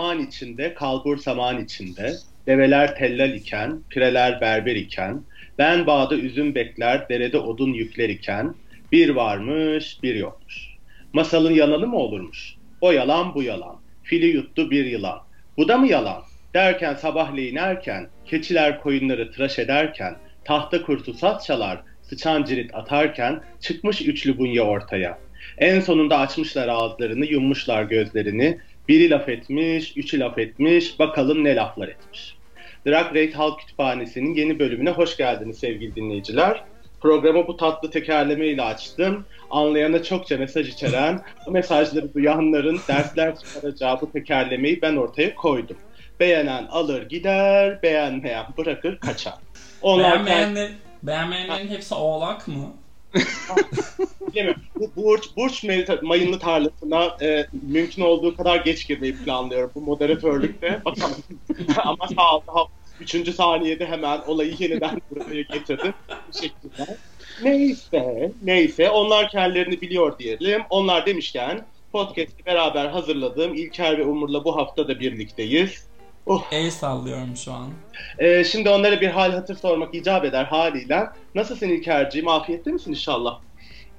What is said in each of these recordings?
saman içinde, kalbur saman içinde, develer tellal iken, pireler berber iken, ben bağda üzüm bekler, derede odun yükler iken, bir varmış, bir yokmuş. Masalın yalanı mı olurmuş? O yalan, bu yalan. Fili yuttu bir yılan. Bu da mı yalan? Derken sabahleyin erken, keçiler koyunları tıraş ederken, tahta kurtu saz çalar, sıçan cirit atarken, çıkmış üçlü bunya ortaya. En sonunda açmışlar ağızlarını, yummuşlar gözlerini. Biri laf etmiş, üçü laf etmiş, bakalım ne laflar etmiş. Drag Race Halk Kütüphanesi'nin yeni bölümüne hoş geldiniz sevgili dinleyiciler. Programı bu tatlı tekerleme ile açtım. Anlayana çokça mesaj içeren, bu mesajları duyanların dersler çıkaracağı bu tekerlemeyi ben ortaya koydum. Beğenen alır gider, beğenmeyen bırakır kaçar. Onlar Beğenmeyenler, beğenmeyenlerin hepsi oğlak mı? Bilemiyorum. Bu burç, burç mayınlı tarlasına e, mümkün olduğu kadar geç girmeyi planlıyorum bu moderatörlükte. Bakalım. Ama sağ ol, sağ. Üçüncü saniyede hemen olayı yeniden buraya getirdim. Teşekkürler. Neyse, neyse. Onlar kendilerini biliyor diyelim. Onlar demişken podcast'i beraber hazırladığım İlker ve Umur'la bu hafta da birlikteyiz. Oh. El sallıyorum şu an. Ee, şimdi onlara bir hal hatır sormak icap eder haliyle. Nasılsın İlker'ciğim? Afiyette misin inşallah?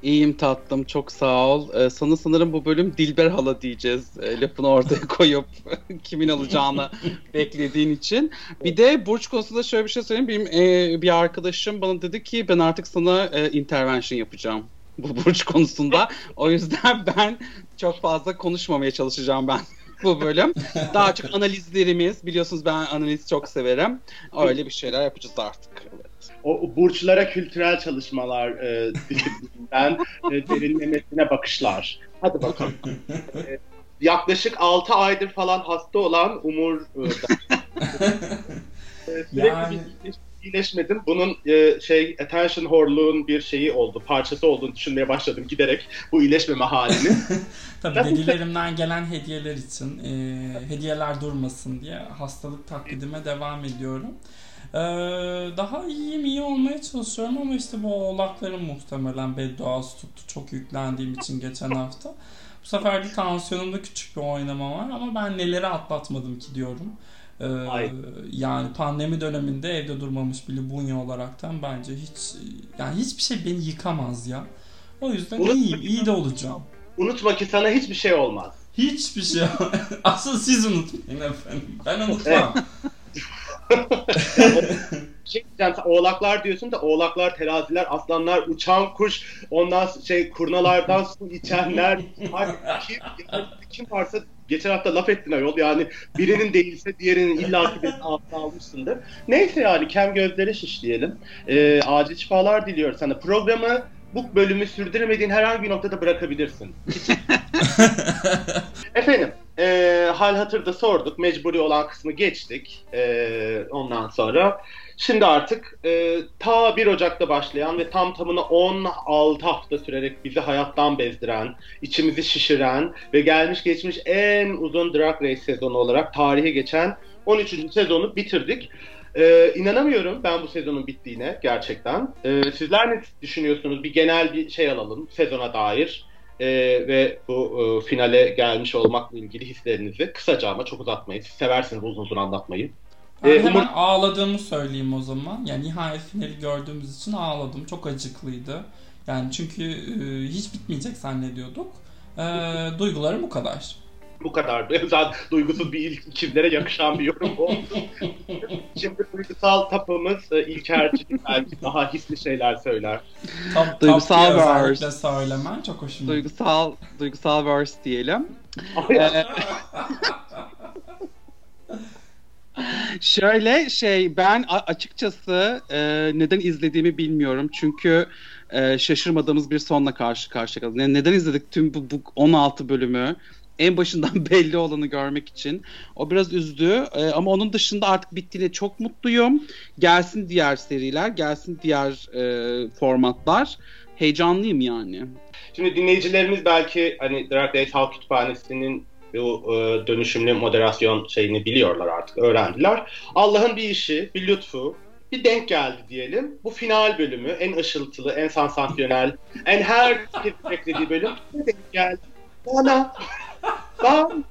İyiyim tatlım çok sağ ol. Ee, sana sanırım bu bölüm Dilber hala diyeceğiz. E, lafını ortaya koyup kimin alacağını beklediğin için. Bir de burç konusunda şöyle bir şey söyleyeyim. Benim e, bir arkadaşım bana dedi ki ben artık sana e, intervention yapacağım bu burç konusunda. O yüzden ben çok fazla konuşmamaya çalışacağım ben bu bölüm. Daha çok analizlerimiz biliyorsunuz ben analiz çok severim. Öyle bir şeyler yapacağız artık. Evet. O burçlara kültürel çalışmalar e, disiplinden e, derinlemesine bakışlar. Hadi bakalım. e, yaklaşık 6 aydır falan hasta olan Umur e, e, sürekli yani... bir iyileşmedim. Bunun e, şey attention horluğun bir şeyi oldu, parçası olduğunu düşünmeye başladım giderek bu iyileşmeme halini. Tabii dedilerimden gelen hediyeler için e, hediyeler durmasın diye hastalık taklidime devam ediyorum. Ee, daha iyiyim, iyi olmaya çalışıyorum ama işte bu oğlakların muhtemelen bedduası tuttu. Çok yüklendiğim için geçen hafta. Bu sefer de tansiyonumda küçük bir oynama var ama ben neleri atlatmadım ki diyorum. Ee, yani pandemi döneminde evde durmamış bir Lubunya olaraktan bence hiç yani hiçbir şey beni yıkamaz ya. O yüzden unutma iyiyim, iyi de olacağım. Unutma ki sana hiçbir şey olmaz. Hiçbir şey. Asıl siz unutmayın efendim. Ben unutmam. şey diyeceğim, oğlaklar diyorsun da oğlaklar, teraziler, aslanlar, uçan kuş, ondan şey kurnalardan su içenler, kim, kim varsa geçen hafta laf ettin ayol yani birinin değilse diğerinin illaki bir altına almışsındır. Neyse yani kem gözleri şiş diyelim. Ee, acil şifalar diliyor sana. Programı bu bölümü sürdüremediğin herhangi bir noktada bırakabilirsin. Efendim, e, hal hatırda sorduk. Mecburi olan kısmı geçtik. E, ondan sonra. Şimdi artık e, ta 1 Ocak'ta başlayan ve tam tamına 16 hafta sürerek bizi hayattan bezdiren, içimizi şişiren ve gelmiş geçmiş en uzun Drag Race sezonu olarak tarihe geçen 13. sezonu bitirdik. Ee, inanamıyorum ben bu sezonun bittiğine gerçekten. Ee, sizler ne düşünüyorsunuz? Bir genel bir şey alalım sezona dair ee, ve bu e, finale gelmiş olmakla ilgili hislerinizi kısaca ama çok uzatmayın. Siz seversiniz uzun uzun anlatmayı. Ben ee, hemen ağladığımı söyleyeyim o zaman. Yani nihayet finali gördüğümüz için ağladım. Çok acıklıydı. Yani çünkü e, hiç bitmeyecek zannediyorduk. E, duygularım bu kadar bu kadar. Zaten duygusuz bir ilk ikizlere yakışan bir yorum oldu. Şimdi duygusal tapımız e, İlkerci belki daha hisli şeyler söyler. Tap, duygusal verse. söylemen çok hoşuma Duygusal, duygusal verse diyelim. Şöyle şey ben açıkçası e, neden izlediğimi bilmiyorum çünkü e, şaşırmadığımız bir sonla karşı karşıya kaldık. Neden izledik tüm bu, bu 16 bölümü? En başından belli olanı görmek için. O biraz üzdü e, ama onun dışında artık bittiğine çok mutluyum. Gelsin diğer seriler, gelsin diğer e, formatlar. Heyecanlıyım yani. Şimdi dinleyicilerimiz belki hani Drag Race Halk Kütüphanesi'nin bu e, dönüşümlü moderasyon şeyini biliyorlar artık, öğrendiler. Allah'ın bir işi, bir lütfu, bir denk geldi diyelim. Bu final bölümü en ışıltılı, en sansasyonel, en her beklediği bölüm denk geldi. Bana ben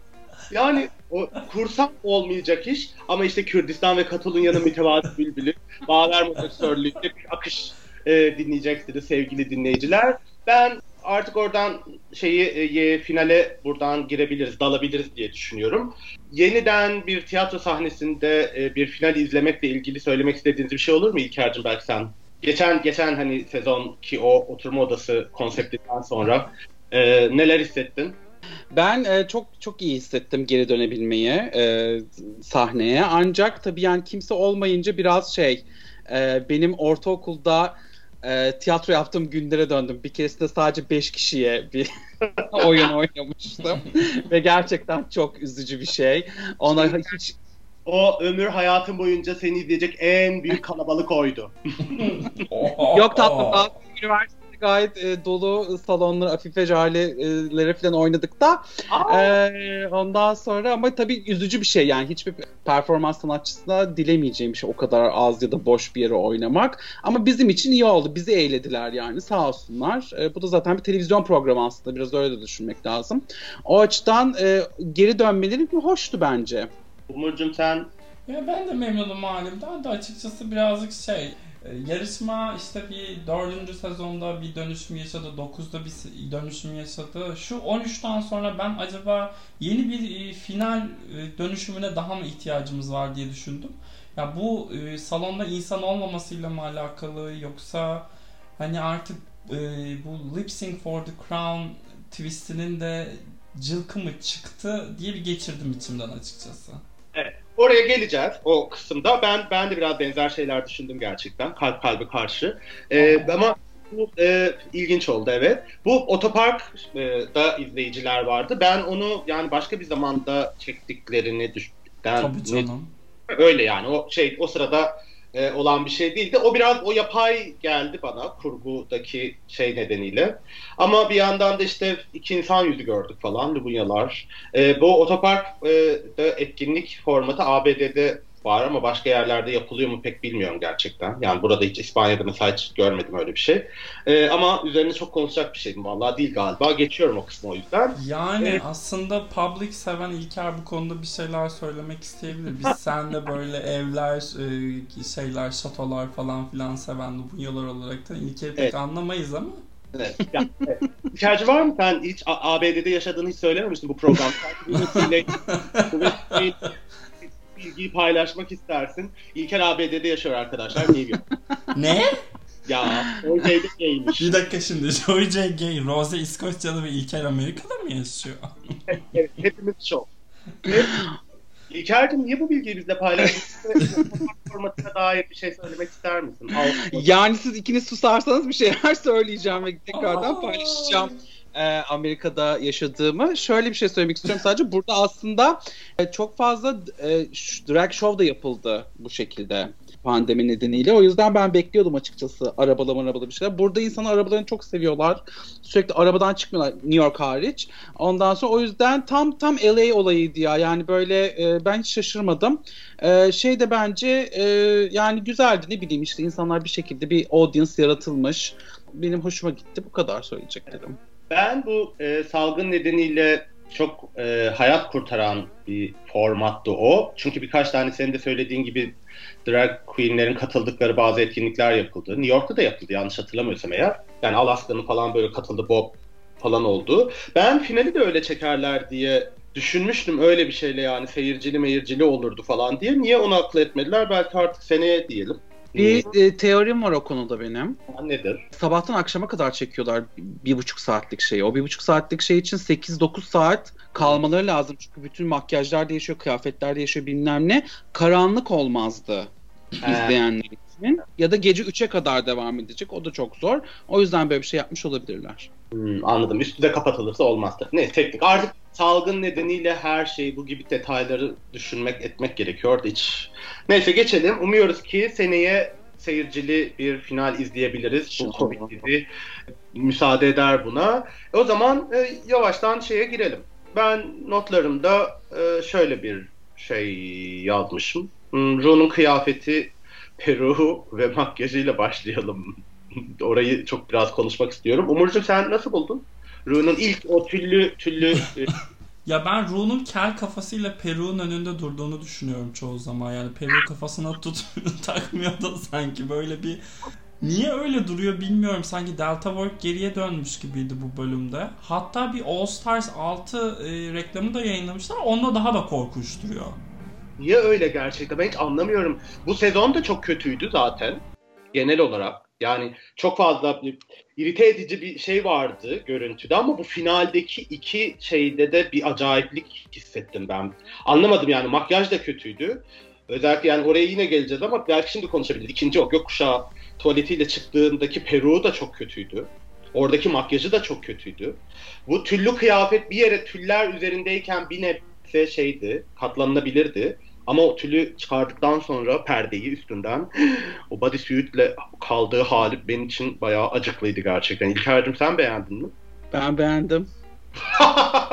yani O kursam olmayacak iş ama işte Kürdistan ve Katalunya'nın mütevazı bülbülü Bağlar Moderatörlüğü'nde bir akış e, dinleyeceksiniz sevgili dinleyiciler. Ben artık oradan şeyi e, finale buradan girebiliriz, dalabiliriz diye düşünüyorum. Yeniden bir tiyatro sahnesinde e, bir final izlemekle ilgili söylemek istediğiniz bir şey olur mu İlker'cim belki sen? Geçen geçen hani sezon ki o oturma odası konseptinden sonra e, neler hissettin? Ben e, çok çok iyi hissettim geri dönebilmeyi e, sahneye. Ancak tabii yani kimse olmayınca biraz şey e, benim ortaokulda e, tiyatro yaptığım günlere döndüm. Bir keresinde sadece 5 kişiye bir oyun oynamıştım. Ve gerçekten çok üzücü bir şey. Ona hiç o ömür hayatın boyunca seni izleyecek en büyük kalabalık oydu. Yok tatlım. Üniversite gayet e, dolu salonlar, Afife Jale'lere falan oynadık da. E, ondan sonra ama tabii üzücü bir şey yani hiçbir performans sanatçısına dilemeyeceğim bir şey o kadar az ya da boş bir yere oynamak. Ama bizim için iyi oldu. Bizi eğlediler yani sağ olsunlar. E, bu da zaten bir televizyon programı aslında biraz öyle de düşünmek lazım. O açıdan e, geri dönmeleri hoştu bence. Umurcuğum sen ya ben de memnunum halimden de açıkçası birazcık şey yarışma işte bir dördüncü sezonda bir dönüşüm yaşadı. dokuzda bir dönüşüm yaşadı. Şu 13'ten sonra ben acaba yeni bir e, final e, dönüşümüne daha mı ihtiyacımız var diye düşündüm. Ya bu salonda insan olmamasıyla mı alakalı yoksa hani artık bu Lip Sync for the Crown twistinin de cılkı mı çıktı diye bir geçirdim içimden açıkçası. Oraya geleceğiz o kısımda. Ben ben de biraz benzer şeyler düşündüm gerçekten. Kalp kalbe karşı. Ee, ama bu e, ilginç oldu evet. Bu otoparkta e, izleyiciler vardı. Ben onu yani başka bir zamanda çektiklerini düşündükten Tabii canım. Öyle yani o şey o sırada e, olan bir şey değildi. O biraz o yapay geldi bana kurgudaki şey nedeniyle. Ama bir yandan da işte iki insan yüzü gördük falan Lubunyalar. E, bu otopark e, etkinlik formatı ABD'de var ama başka yerlerde yapılıyor mu pek bilmiyorum gerçekten. Yani burada hiç İspanya'da mesela hiç görmedim öyle bir şey. Ee, ama üzerine çok konuşacak bir şeyim vallahi değil galiba. Geçiyorum o kısmı o yüzden. Yani ee, aslında public seven İlker bu konuda bir şeyler söylemek isteyebilir. Biz senle böyle evler, e, şeyler, şatolar falan filan seven Lubunyalar olarak da İlker'i pek evet. anlamayız ama. Evet. Yani, evet. Var mı? Sen hiç ABD'de yaşadığını hiç söylememiştin bu programda bilgiyi paylaşmak istersin. İlker ABD'de yaşıyor arkadaşlar. New York. ne? Ya Joy J gaymiş. Bir dakika şimdi Joy J gay, Rose İskoçya'da ve İlker Amerika'da mı yaşıyor? evet, hepimiz şok. İlker'cim niye bu bilgiyi bizle paylaşıyorsun? formatına dair bir şey söylemek ister misin? Yani siz ikiniz susarsanız bir şeyler söyleyeceğim ve tekrardan paylaşacağım e, Amerika'da yaşadığımı. Şöyle bir şey söylemek istiyorum sadece. Burada aslında e, çok fazla e, drag show da yapıldı bu şekilde pandemi nedeniyle. O yüzden ben bekliyordum açıkçası arabalı arabalı bir şeyler. Burada insanlar arabalarını çok seviyorlar. Sürekli arabadan çıkmıyorlar New York hariç. Ondan sonra o yüzden tam tam LA olayıydı ya. Yani böyle e, ben hiç şaşırmadım. E, şey de bence e, yani güzeldi ne bileyim işte insanlar bir şekilde bir audience yaratılmış. Benim hoşuma gitti. Bu kadar söyleyeceklerim. Ben bu e, salgın nedeniyle çok e, hayat kurtaran bir formattı o. Çünkü birkaç tane senin de söylediğin gibi drag queenlerin katıldıkları bazı etkinlikler yapıldı. New York'ta da yapıldı yanlış hatırlamıyorsam eğer. Yani Alaska'nın falan böyle katıldı Bob falan oldu. Ben finali de öyle çekerler diye düşünmüştüm öyle bir şeyle yani seyircili meyircili olurdu falan diye. Niye onu akıl etmediler? Belki artık seneye diyelim. Bir e, teorim var o konuda benim. Nedir? Sabahtan akşama kadar çekiyorlar bir buçuk saatlik şeyi. O bir buçuk saatlik şey için 8-9 saat kalmaları lazım. Çünkü bütün makyajlar değişiyor, kıyafetler değişiyor bilmem ne. Karanlık olmazdı izleyenler için. Ya da gece 3'e kadar devam edecek. O da çok zor. O yüzden böyle bir şey yapmış olabilirler. Hmm, anladım. Üstü de kapatılırsa olmazdı. Ne teknik. Artık salgın nedeniyle her şeyi bu gibi detayları düşünmek etmek gerekiyor. Hiç. Neyse geçelim. Umuyoruz ki seneye seyircili bir final izleyebiliriz. Bu Covid dizi müsaade eder buna. E o zaman e, yavaştan şeye girelim. Ben notlarımda e, şöyle bir şey yazmışım. Hmm, Ru'nun kıyafeti, peruğu ve makyajıyla başlayalım. Orayı çok biraz konuşmak istiyorum. Umurcuğum sen nasıl buldun? Ru'nun ilk o tüllü tüllü Ya ben Ru'nun kel kafasıyla Peru'nun önünde durduğunu düşünüyorum çoğu zaman. Yani Peru kafasına tut takmıyor da sanki böyle bir Niye öyle duruyor bilmiyorum. Sanki Delta Work geriye dönmüş gibiydi bu bölümde. Hatta bir All Stars 6 e, reklamı da yayınlamışlar. Onda daha da korkunç duruyor. Niye öyle gerçekten? Ben hiç anlamıyorum. Bu sezon da çok kötüydü zaten. Genel olarak. Yani çok fazla irite edici bir şey vardı görüntüde ama bu finaldeki iki şeyde de bir acayiplik hissettim ben. Anlamadım yani makyaj da kötüydü. Özellikle yani oraya yine geleceğiz ama belki şimdi konuşabiliriz. İkinci o gökkuşağı tuvaletiyle çıktığındaki peruğu da çok kötüydü. Oradaki makyajı da çok kötüydü. Bu tüllü kıyafet bir yere tüller üzerindeyken bir nebze şeydi, katlanılabilirdi. Ama o tülü çıkardıktan sonra perdeyi üstünden o bodysuit'le kaldığı hali benim için bayağı acıklıydı gerçekten. İlker'cim sen beğendin mi? Ben beğendim.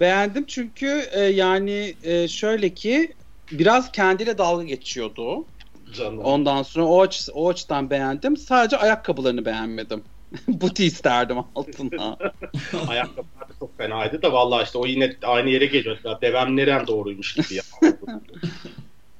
beğendim çünkü e, yani e, şöyle ki biraz kendiyle dalga geçiyordu. Canım. Ondan sonra o, açı, o açıdan beğendim. Sadece ayakkabılarını beğenmedim. Buti isterdim altına. Ayakkabılar da çok fenaydı da vallahi işte o yine aynı yere geliyor. Devem nereden doğruymuş gibi ya.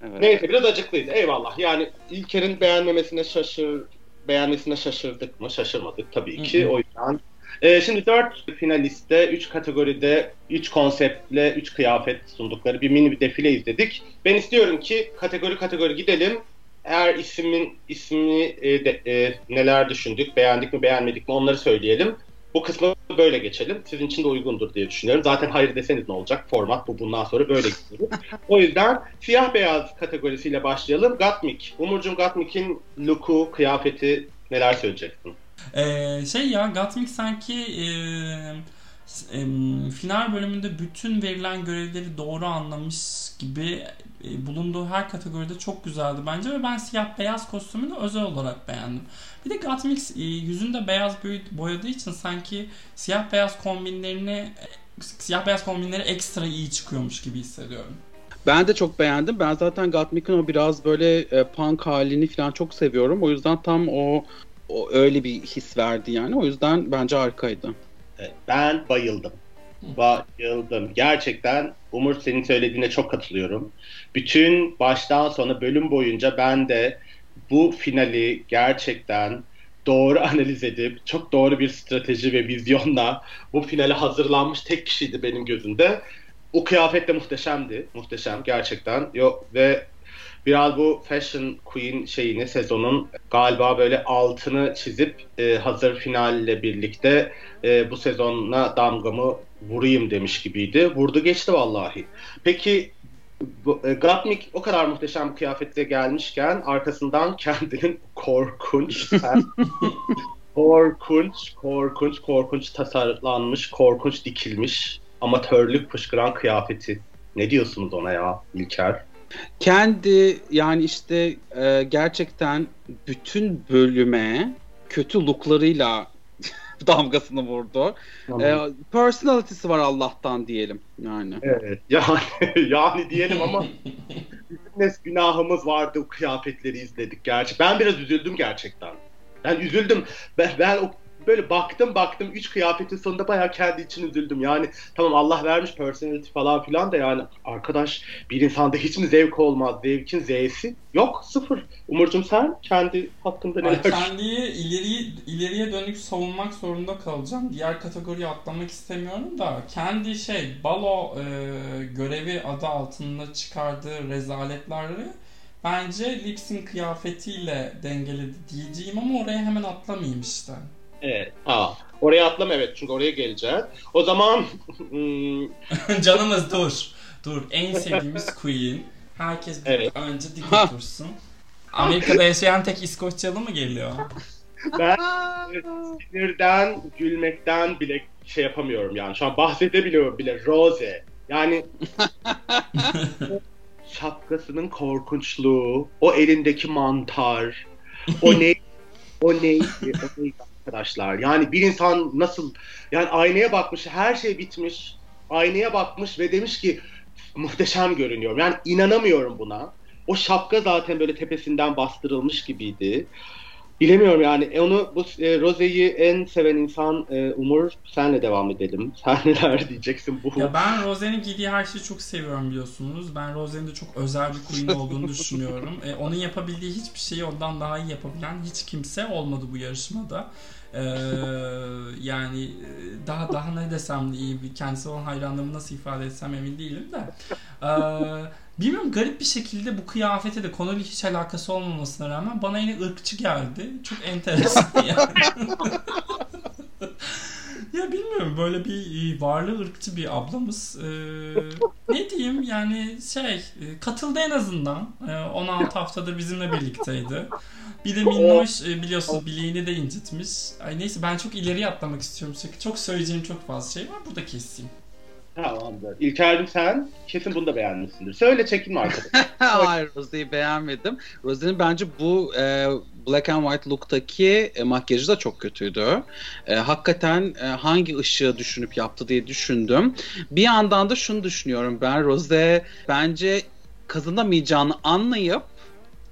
evet. Neyse biraz acıklıydı. Eyvallah. Yani İlker'in beğenmemesine şaşır beğenmesine şaşırdık mı? Şaşırmadık tabii ki. o yüzden ee, şimdi dört finaliste, üç kategoride, üç konseptle, üç kıyafet sundukları bir mini bir defile izledik. Ben istiyorum ki kategori kategori gidelim eğer ismin ismini e, de, e, neler düşündük, beğendik mi beğenmedik mi onları söyleyelim. Bu kısmı böyle geçelim. Sizin için de uygundur diye düşünüyorum. Zaten hayır deseniz ne olacak? Format bu. Bundan sonra böyle gidiyoruz. o yüzden siyah beyaz kategorisiyle başlayalım. Gatmik. Umurcuğum Gatmik'in look'u, kıyafeti neler söyleyeceksin? Ee, şey ya Gatmik sanki e, e, final bölümünde bütün verilen görevleri doğru anlamış gibi bulunduğu her kategoride çok güzeldi bence ve ben siyah beyaz kostümünü özel olarak beğendim. Bir de Gatmix e, yüzünde beyaz boyadığı için sanki siyah beyaz kombinlerini e, siyah beyaz kombinleri ekstra iyi çıkıyormuş gibi hissediyorum. Ben de çok beğendim. Ben zaten Gatmik'in o biraz böyle e, punk halini falan çok seviyorum. O yüzden tam o, o öyle bir his verdi yani. O yüzden bence harikaydı. Ben bayıldım. Bayıldım. Gerçekten Umur senin söylediğine çok katılıyorum. Bütün baştan sona bölüm boyunca ben de bu finali gerçekten doğru analiz edip çok doğru bir strateji ve vizyonla bu finale hazırlanmış tek kişiydi benim gözümde. O kıyafet de muhteşemdi. Muhteşem gerçekten. Yok ve biraz bu Fashion Queen şeyini sezonun galiba böyle altını çizip e, hazır finalle birlikte e, bu sezonuna damgamı vurayım demiş gibiydi. Vurdu geçti vallahi. Peki e, Gratnik o kadar muhteşem bir kıyafetle gelmişken arkasından kendinin korkunç korkunç, korkunç, korkunç tasarlanmış, korkunç dikilmiş amatörlük fışkıran kıyafeti. Ne diyorsunuz ona ya İlker? Kendi yani işte e, gerçekten bütün bölüme kötü looklarıyla damgasını vurdu. Ee, personality'si var Allah'tan diyelim yani. Evet yani yani diyelim ama bizim günahımız vardı o kıyafetleri izledik gerçi. Ben biraz üzüldüm gerçekten. Ben üzüldüm. Ben, ben o böyle baktım baktım üç kıyafetin sonunda bayağı kendi için üzüldüm. Yani tamam Allah vermiş personality falan filan da yani arkadaş bir insanda hiç mi zevk olmaz? Zevkin z'si yok sıfır. Umurcum sen kendi hakkında neler Ay, Kendiyi ileriye, ileriye dönük savunmak zorunda kalacağım. Diğer kategoriye atlamak istemiyorum da kendi şey balo e, görevi adı altında çıkardığı rezaletleri bence Lips'in kıyafetiyle dengeledi diyeceğim ama oraya hemen atlamayayım işte. Evet. Aa, oraya atlama evet çünkü oraya geleceğiz. O zaman hmm, canımız dur. Dur. En sevdiğimiz Queen. Herkes bir evet. önce dik otursun. Amerika'da yaşayan tek İskoçyalı mı geliyor? Ben sinirden, gülmekten bile şey yapamıyorum yani. Şu an bahsedebiliyorum bile. Rose. Yani şapkasının korkunçluğu, o elindeki mantar, o ne o neydi, o neydi arkadaşlar. Yani bir insan nasıl yani aynaya bakmış, her şey bitmiş. Aynaya bakmış ve demiş ki muhteşem görünüyorum. Yani inanamıyorum buna. O şapka zaten böyle tepesinden bastırılmış gibiydi. Bilemiyorum yani e, onu bu e, Rose'yi en seven insan e, Umur senle devam edelim. Sen neler diyeceksin bu? Ya ben Rose'nin giydiği her şeyi çok seviyorum biliyorsunuz. Ben Rose'nin de çok özel bir queen olduğunu düşünüyorum. E, onun yapabildiği hiçbir şeyi ondan daha iyi yapabilen hiç kimse olmadı bu yarışmada. Ee, yani e, daha daha ne desem iyi bir kendisi olan hayranlığımı nasıl ifade etsem emin değilim de. Ee, bilmiyorum garip bir şekilde bu kıyafete de konuyla hiç alakası olmamasına rağmen bana yine ırkçı geldi. Çok enteresan yani. ya bilmiyorum böyle bir e, varlığı ırkçı bir ablamız. Ee, ne diyeyim yani şey e, katıldı en azından. Ee, 16 haftadır bizimle birlikteydi. Bir de Minnoş e, biliyorsunuz bileğini de incitmiş. Ay neyse ben çok ileri atlamak istiyorum. Çünkü çok söyleyeceğim çok fazla şey var. Burada keseyim. Tamamdır. İlker'cim sen kesin bunu da beğenmişsindir. Söyle çekinme arkadaşlar. Hayır Rose'yi beğenmedim. Rose'nin bence bu e, Black and White look'taki e, makyajı da çok kötüydü. E, hakikaten e, hangi ışığı düşünüp yaptı diye düşündüm. Bir yandan da şunu düşünüyorum ben. Rose bence kazanamayacağını anlayıp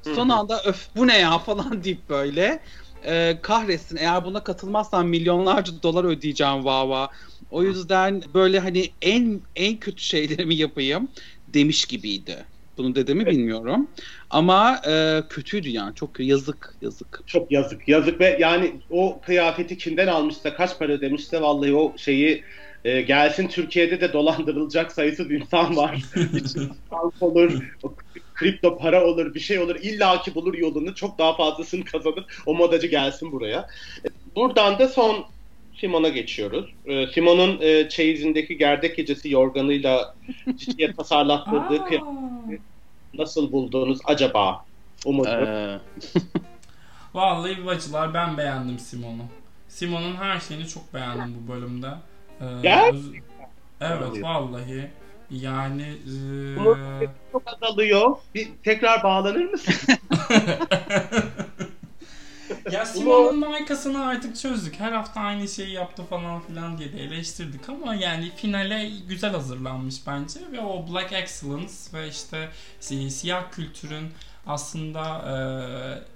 son anda öf bu ne ya falan deyip böyle e, kahretsin eğer buna katılmazsam milyonlarca dolar ödeyeceğim vava. O yüzden böyle hani en en kötü şeylerimi yapayım demiş gibiydi. Bunu dedi mi bilmiyorum. Ama e, kötüydü yani. Çok yazık yazık. Çok yazık. Yazık ve yani o kıyafeti kimden almışsa kaç para demişse vallahi o şeyi e, gelsin Türkiye'de de dolandırılacak sayısız insan var. Olur, kripto para olur, bir şey olur. İlla ki bulur yolunu. Çok daha fazlasını kazanır. O modacı gelsin buraya. Buradan da son Simon'a geçiyoruz. Ee, Simon'un e, çeyizindeki gerdek gecesi yorganıyla ciddiye tasarlattırdığı kıyafeti nasıl buldunuz acaba? Umut'u. Ee, Vallahi bacılar ben beğendim Simon'u. Simon'un her şeyini çok beğendim bu bölümde. Ee, Gel. öz- Evet vallahi. Yani e, çok azalıyor. Bir tekrar bağlanır mısın? ya Simon'un markasını artık çözdük. Her hafta aynı şeyi yaptı falan filan diye de eleştirdik ama yani finale güzel hazırlanmış bence ve o Black Excellence ve işte si- siyah kültürün aslında e,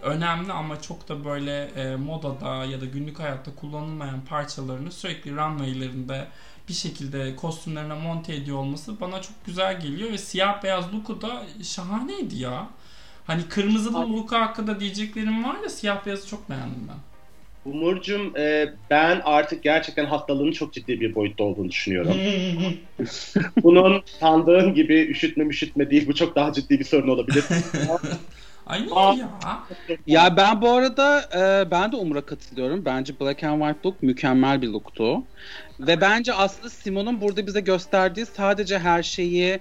önemli ama çok da böyle e, modada ya da günlük hayatta kullanılmayan parçalarını sürekli runway'lerinde bir şekilde kostümlerine monte ediyor olması bana çok güzel geliyor ve siyah beyaz look'u da şahaneydi ya. Hani kırmızılı look hakkında diyeceklerim var da siyah beyazı çok beğendim ben. Umurcuğum e, ben artık gerçekten hastalığın çok ciddi bir boyutta olduğunu düşünüyorum. Bunun sandığın gibi üşütme üşütme değil. Bu çok daha ciddi bir sorun olabilir. Ay ya? ya ben bu arada e, ben de Umur'a katılıyorum. Bence Black and White look mükemmel bir looktu. Ve bence aslında Simon'un burada bize gösterdiği sadece her şeyi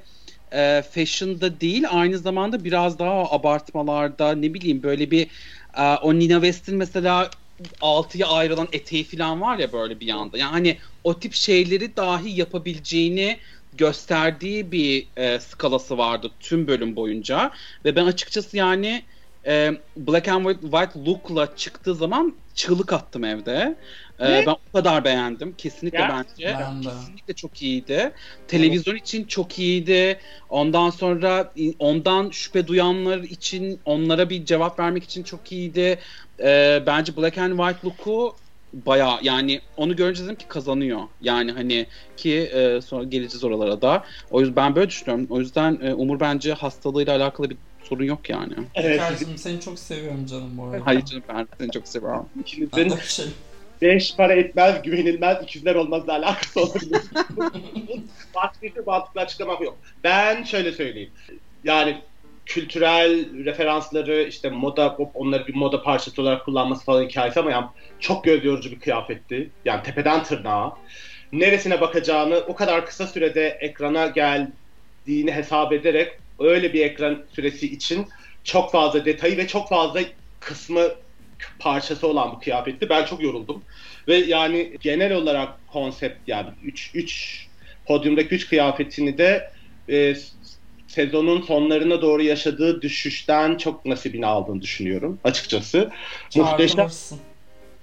e, fashion'da değil aynı zamanda biraz daha abartmalarda ne bileyim böyle bir e, o Nina West'in mesela altıya ayrılan eteği falan var ya böyle bir yanda. Yani hani o tip şeyleri dahi yapabileceğini gösterdiği bir e, skalası vardı tüm bölüm boyunca. Ve ben açıkçası yani e, Black and White, White look'la çıktığı zaman çığlık attım evde. E, Ne? ben o kadar beğendim. Kesinlikle Ya, bence. ben de. Kesinlikle çok iyiydi. Televizyon için çok iyiydi. Ondan sonra ondan şüphe duyanlar için onlara bir cevap vermek için çok iyiydi. E, bence Black and White look'u baya yani onu görünce dedim ki kazanıyor. Yani hani ki e, sonra geleceğiz oralara da. O yüzden ben böyle düşünüyorum. O yüzden e, Umur bence hastalığıyla alakalı bir sorun yok yani. evet, Kardeşim seni çok seviyorum canım bu arada. Hayır canım ben seni çok seviyorum. İkinizin şey. beş para etmez, güvenilmez, ikizler olmazla alakası olabilir. Başka bir mantıklı açıklamak yok. Ben şöyle söyleyeyim. Yani kültürel referansları işte moda onları bir moda parçası olarak kullanması falan hikayesi ama yani çok göz yorucu bir kıyafetti. Yani tepeden tırnağa. Neresine bakacağını o kadar kısa sürede ekrana geldiğini hesap ederek öyle bir ekran süresi için çok fazla detayı ve çok fazla kısmı parçası olan bu kıyafetti. Ben çok yoruldum. Ve yani genel olarak konsept yani 3 3 podyumdaki 3 kıyafetini de e, sezonun sonlarına doğru yaşadığı düşüşten çok nasibini aldığını düşünüyorum açıkçası. Muhteşem Çağrılırsın.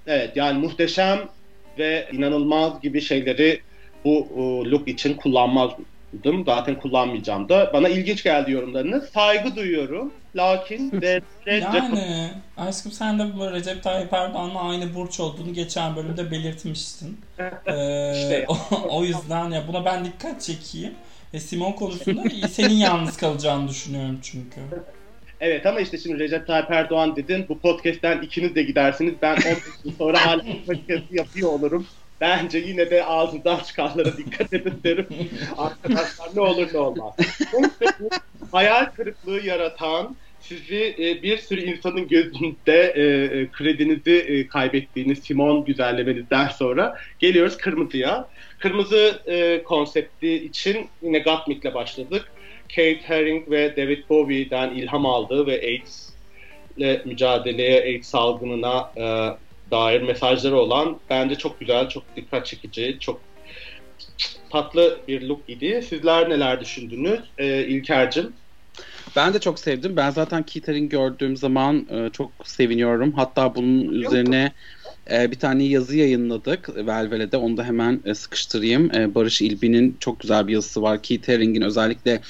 Evet yani muhteşem ve inanılmaz gibi şeyleri bu e, look için kullanmazdım. Zaten kullanmayacağım da. Bana ilginç geldi yorumlarınız. Saygı duyuyorum. lakin de Yani aşkım sen de bu Recep Tayyip Erdoğan'la aynı burç olduğunu geçen bölümde belirtmiştin. Ee, İşte. o, o yüzden ya buna ben dikkat çekeyim. Ve Simon konusunda senin yalnız kalacağını düşünüyorum çünkü. Evet ama işte şimdi Recep Tayyip Erdoğan dedin. Bu podcast'ten ikiniz de gidersiniz. Ben 15 yıl sonra hala bu podcast'ı yapıyor olurum. Bence yine de ağzından çıkanlara dikkat edin derim. Arkadaşlar ne olur ne olmaz. Hayal kırıklığı yaratan sizi e, bir sürü insanın gözünde e, e, kredinizi e, kaybettiğiniz Simon güzellemenizden sonra geliyoruz kırmızıya. Kırmızı e, konsepti için yine Gottmik'le başladık. Kate Herring ve David Bowie'den ilham aldığı ve AIDS ile mücadeleye, AIDS salgınına e, dair mesajları olan bence çok güzel, çok dikkat çekici, çok tatlı bir look idi. Sizler neler düşündünüz? E, İlker'cim. Ben de çok sevdim. Ben zaten Keith gördüğüm zaman e, çok seviniyorum. Hatta bunun üzerine e, bir tane yazı yayınladık Velvele'de. Onu da hemen e, sıkıştırayım. E, Barış İlbi'nin çok güzel bir yazısı var. Keith Haring'in özellikle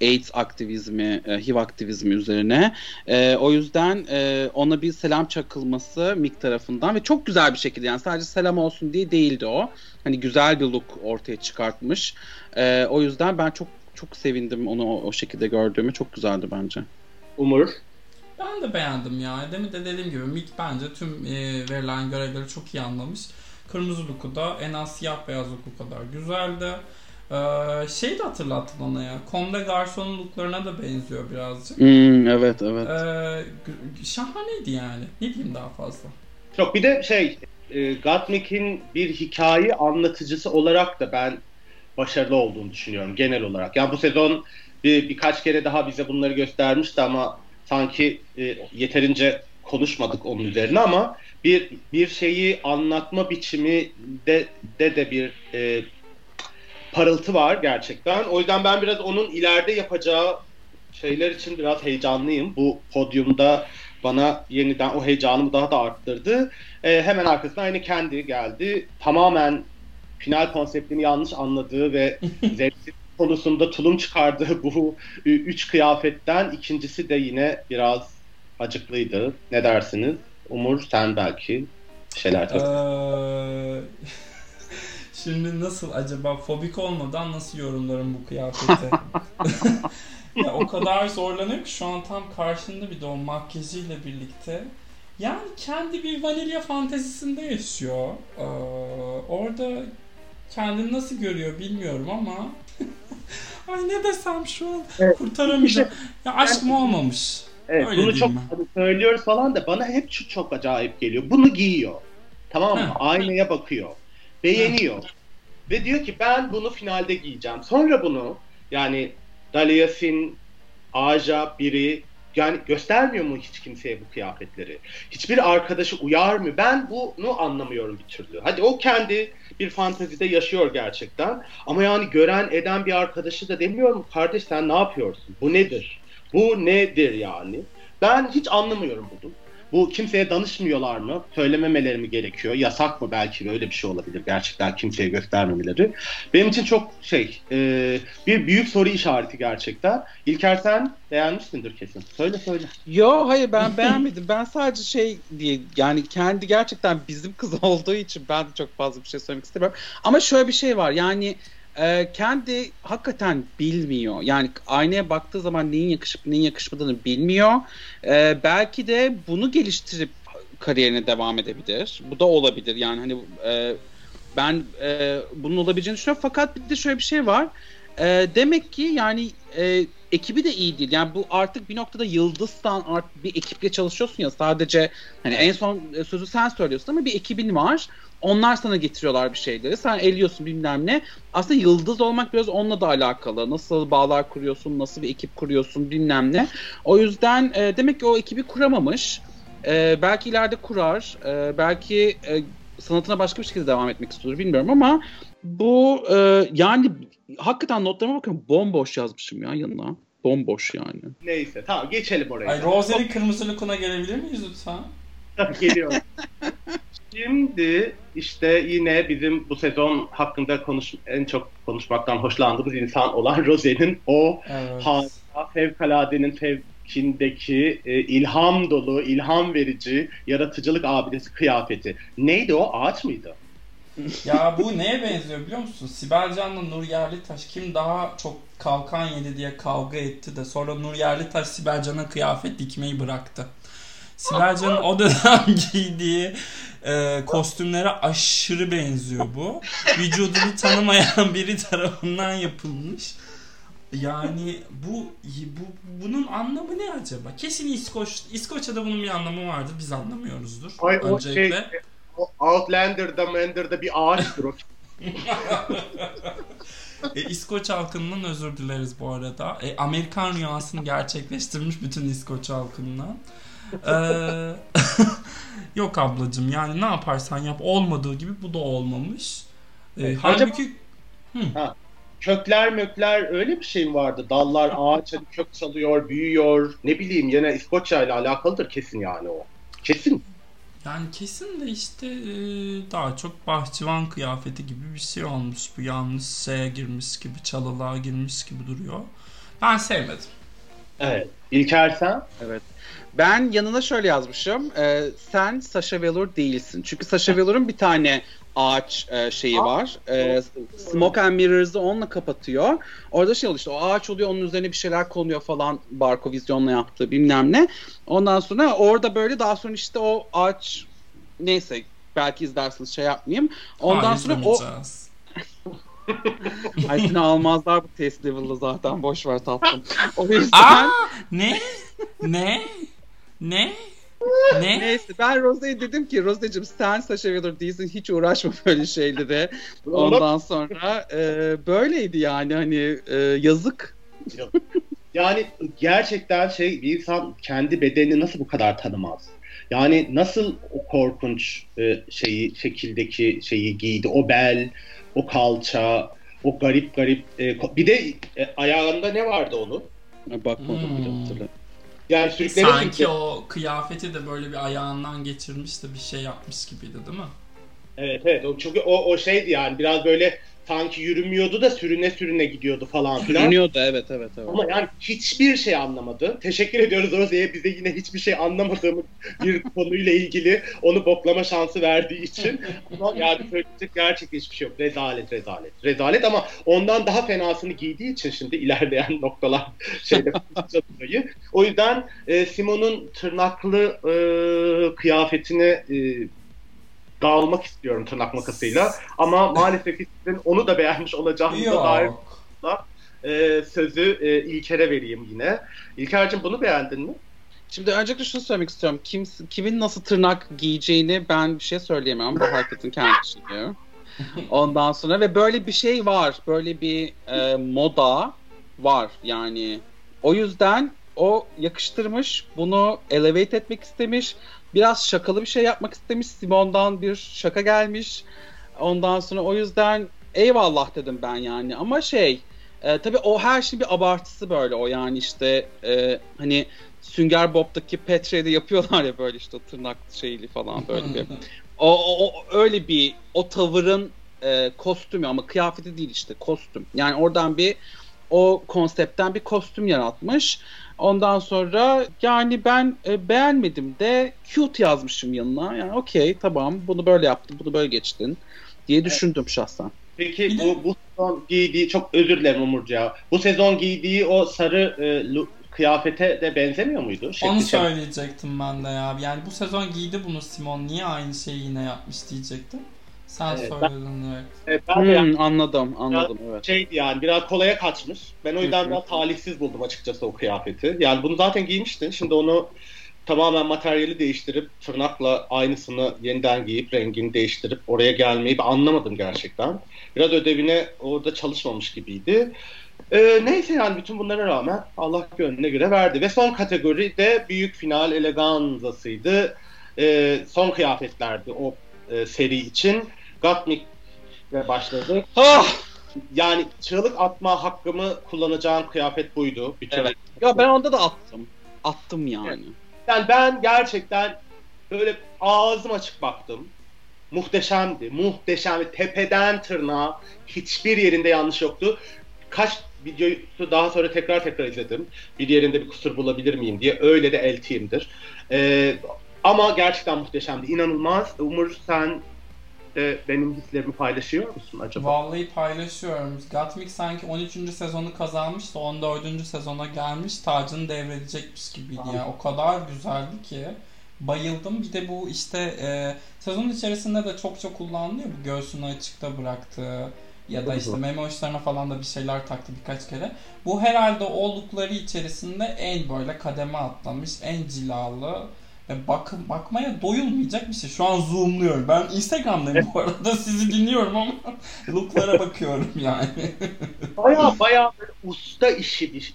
AIDS aktivizmi, e, HIV aktivizmi üzerine. E, o yüzden e, ona bir selam çakılması Mick tarafından ve çok güzel bir şekilde yani sadece selam olsun diye değildi o. Hani güzel bir look ortaya çıkartmış. E, o yüzden ben çok çok sevindim onu o, o şekilde gördüğümü. Çok güzeldi bence. Umur. Ben de beğendim ya. Demin de dediğim gibi Mick bence tüm e, verilen görevleri çok iyi anlamış. Kırmızı look'u da en az siyah beyaz look'u kadar güzeldi. Ee, şey de hatırlattı bana ya. Comme Garson'un looklarına da benziyor birazcık. Hmm, evet evet. Ee, şahaneydi yani. Ne diyeyim daha fazla. Çok bir de şey e, Gottmik'in bir hikaye anlatıcısı olarak da ben başarılı olduğunu düşünüyorum genel olarak. Yani bu sezon bir, birkaç kere daha bize bunları göstermişti ama sanki e, yeterince konuşmadık onun üzerine ama bir bir şeyi anlatma biçimi de de, de bir e, parıltı var gerçekten. O yüzden ben biraz onun ileride yapacağı şeyler için biraz heyecanlıyım. Bu podyumda bana yeniden o heyecanımı daha da arttırdı. E, hemen arkasından aynı kendi geldi. Tamamen final konseptini yanlış anladığı ve zevksiz konusunda tulum çıkardığı bu üç kıyafetten ikincisi de yine biraz acıklıydı. Ne dersiniz? Umur sen belki şeyler ee, Şimdi nasıl acaba fobik olmadan nasıl yorumlarım bu kıyafeti? ya o kadar zorlanıyor ki şu an tam karşında bir de o makyajıyla birlikte. Yani kendi bir vanilya fantezisinde yaşıyor. Ee, orada kendini nasıl görüyor bilmiyorum ama ay ne desem şu an evet. kurtaramayacağım. Ya aşkım yani, olmamış. Evet, Öyle bunu çok ben. söylüyoruz falan da bana hep şu çok acayip geliyor. Bunu giyiyor. Tamam mı? Aynaya bakıyor. Beğeniyor. Ve diyor ki ben bunu finalde giyeceğim. Sonra bunu yani Daliasin, Aja, biri yani göstermiyor mu hiç kimseye bu kıyafetleri? Hiçbir arkadaşı uyar mı? Ben bunu anlamıyorum bir türlü. Hadi o kendi bir fantezide yaşıyor gerçekten. Ama yani gören eden bir arkadaşı da demiyor mu? Kardeş sen ne yapıyorsun? Bu nedir? Bu nedir yani? Ben hiç anlamıyorum bunu. Bu kimseye danışmıyorlar mı? Söylememeleri mi gerekiyor? Yasak mı belki böyle bir şey olabilir gerçekten kimseye göstermemeleri. Benim için çok şey e, bir büyük soru işareti gerçekten. İlker sen beğenmişsindir kesin. Söyle söyle. Yo hayır ben beğenmedim. Ben sadece şey diye yani kendi gerçekten bizim kız olduğu için ben de çok fazla bir şey söylemek istemiyorum. Ama şöyle bir şey var yani e, kendi hakikaten bilmiyor. Yani aynaya baktığı zaman neyin yakışıp neyin yakışmadığını bilmiyor. E, belki de bunu geliştirip kariyerine devam edebilir. Bu da olabilir. Yani hani e, ben e, bunun olabileceğini düşünüyorum. Fakat bir de şöyle bir şey var. E, demek ki yani e, ekibi de iyi değil. Yani bu artık bir noktada yıldızdan art bir ekiple çalışıyorsun ya sadece hani en son sözü sen söylüyorsun ama bir ekibin var. Onlar sana getiriyorlar bir şeyleri. Sen eliyorsun bilmem ne. Aslında yıldız olmak biraz onunla da alakalı. Nasıl bağlar kuruyorsun, nasıl bir ekip kuruyorsun bilmem ne. O yüzden e, demek ki o ekibi kuramamış. E, belki ileride kurar. E, belki e, sanatına başka bir şekilde devam etmek istiyor bilmiyorum ama bu e, yani hakikaten notlarıma bakıyorum bomboş yazmışım ya yanına. Bomboş yani. Neyse tamam geçelim oraya. Ay Rose'nin kırmızı lookuna gelebilir miyiz lütfen? Tabii geliyorum. Şimdi işte yine bizim bu sezon hakkında konuş en çok konuşmaktan hoşlandığımız insan olan Rose'nin o evet. harika, fevkaladenin fev, Çin'deki e, ilham dolu, ilham verici, yaratıcılık abidesi kıyafeti. Neydi o? Ağaç mıydı? ya bu neye benziyor biliyor musun? Sibel Can'la Nur Yerlitaş kim daha çok kalkan yedi diye kavga etti de sonra Nur Yerlitaş Sibel Can'a kıyafet dikmeyi bıraktı. Sibel Can'ın o dönem giydiği e, kostümlere aşırı benziyor bu. Vücudunu tanımayan biri tarafından yapılmış. Yani bu, bu bunun anlamı ne acaba? Kesin İskoç İskoçya'da bunun bir anlamı vardır. Biz anlamıyoruzdur. Ay, Öncelikle. O şey, Outlander'da Mander'da bir ağaçtır o. e, İskoç halkından özür dileriz bu arada. E, Amerikan rüyasını gerçekleştirmiş bütün İskoç halkından. Ee, yok ablacım yani ne yaparsan yap olmadığı gibi bu da olmamış. Ee, halbuki ha, kökler mökler öyle bir şey mi vardı? Dallar ağaç hani kök salıyor, büyüyor. Ne bileyim yine İskoçya ile alakalıdır kesin yani o. Kesin. Yani kesin de işte e, daha çok bahçıvan kıyafeti gibi bir şey olmuş. Bu yanlış şeye girmiş gibi, çalılığa girmiş gibi duruyor. Ben sevmedim. Evet. İlker sen? Evet. Ben yanına şöyle yazmışım. E, sen Sasha Velour değilsin. Çünkü Sasha Velour'un bir tane ağaç e, şeyi var. E, Smoke and Mirrors'ı onunla kapatıyor. Orada şey oluyor işte o ağaç oluyor onun üzerine bir şeyler konuyor falan Barko vizyonla yaptığı bilmem ne. Ondan sonra orada böyle daha sonra işte o ağaç neyse belki izlersiniz şey yapmayayım. Ondan Hayır, sonra o Ay seni almazlar bu test level'da zaten boş ver tatlım. O yüzden Aa, ne? Ne? Ne? Ne? Neyse ben Rose'ye dedim ki Rose'cim sen Sasha Velour değilsin hiç uğraşma böyle şeylere. Ondan sonra e, böyleydi yani hani e, yazık. Yani gerçekten şey bir insan kendi bedenini nasıl bu kadar tanımaz? Yani nasıl o korkunç e, şeyi şekildeki şeyi giydi o bel, o kalça, o garip garip e, bir de e, ayağında ne vardı onun? Bakmadım hmm. bir hatırla. Yani sürükleme Sanki sürükleme. o kıyafeti de böyle bir ayağından geçirmiş de bir şey yapmış gibiydi değil mi? Evet evet. O, çünkü o, o şeydi yani biraz böyle sanki yürümüyordu da sürüne sürüne gidiyordu falan filan. Sürünüyordu evet evet evet. Ama yani hiçbir şey anlamadı. Teşekkür ediyoruz Rose'ye bize yine hiçbir şey anlamadığımız bir konuyla ilgili onu boklama şansı verdiği için. ama yani söyleyecek gerçekten hiçbir şey yok. Rezalet rezalet. Rezalet ama ondan daha fenasını giydiği için şimdi ilerleyen noktalar şeyde dolayı. O yüzden e, Simon'un tırnaklı e, kıyafetini e, dağılmak istiyorum tırnak makasıyla. Ama maalesef ki sizin onu da beğenmiş olacağınıza dair e, sözü e, İlker'e vereyim yine. İlker'cim bunu beğendin mi? Şimdi öncelikle şunu söylemek istiyorum. Kim, kimin nasıl tırnak giyeceğini ben bir şey söyleyemem. Bu herkesin kendi şeyi. Ondan sonra ve böyle bir şey var. Böyle bir e, moda var yani. O yüzden o yakıştırmış, bunu elevate etmek istemiş biraz şakalı bir şey yapmak istemiş. Simon'dan bir şaka gelmiş. Ondan sonra o yüzden eyvallah dedim ben yani. Ama şey e, tabii o her şey bir abartısı böyle o yani işte e, hani Sünger Bob'daki Petre'de yapıyorlar ya böyle işte tırnak şeyli falan böyle bir. O, o, o öyle bir o tavırın e, kostümü ama kıyafeti değil işte kostüm. Yani oradan bir o konseptten bir kostüm yaratmış. Ondan sonra yani ben e, beğenmedim de cute yazmışım yanına. Yani okey tamam bunu böyle yaptın bunu böyle geçtin diye düşündüm evet. şahsen. Peki bu, bu sezon giydiği çok özür dilerim Umurca. Bu sezon giydiği o sarı e, look, kıyafete de benzemiyor muydu? Şekli Onu söyleyecektim ben de ya. Yani bu sezon giydi bunu Simon. Niye aynı şeyi yine yapmış diyecektim. Sen evet, ben, evet. evet ben hmm, yani, anladım anladım evet. Şeydi yani biraz kolaya kaçmış. Ben o yüzden biraz talihsiz buldum açıkçası o kıyafeti. Yani bunu zaten giymiştin. Şimdi onu tamamen materyali değiştirip tırnakla aynısını yeniden giyip rengini değiştirip oraya gelmeyi ben anlamadım gerçekten. Biraz ödevine orada çalışmamış gibiydi. Ee, neyse yani bütün bunlara rağmen Allah gönlüne göre verdi. Ve son kategori de büyük final eleganzasıydı. Ee, son kıyafetlerdi o e, seri için. Gatmik ve başladı. Ah! Yani çığlık atma hakkımı kullanacağım kıyafet buydu. Bütün evet. Ya ben onda da attım. Attım yani. Evet. Yani ben gerçekten böyle ağzım açık baktım. Muhteşemdi. Muhteşemdi. Tepeden tırnağa hiçbir yerinde yanlış yoktu. Kaç videoyu daha sonra tekrar tekrar izledim. Bir yerinde bir kusur bulabilir miyim diye. Öyle de eltiyimdir. Ee, ama gerçekten muhteşemdi. İnanılmaz. Umur sen de benim hislerimi paylaşıyor musun acaba? Vallahi paylaşıyorum. Gottmik sanki 13. sezonu kazanmış da 14. sezona gelmiş tacını devredecekmiş gibiydi. Yani o kadar güzeldi ki. Bayıldım. Bir de bu işte e, sezon içerisinde de çok çok kullanılıyor bu göğsünü açıkta bıraktığı ya da işte meme uçlarına falan da bir şeyler taktı birkaç kere. Bu herhalde o lookları içerisinde en böyle kademe atlamış, en cilalı bak bakmaya doyulmayacak bir şey. Şu an zoomluyorum. Ben Instagram'dayım bu arada sizi dinliyorum ama looklara bakıyorum yani. baya baya usta işi bir,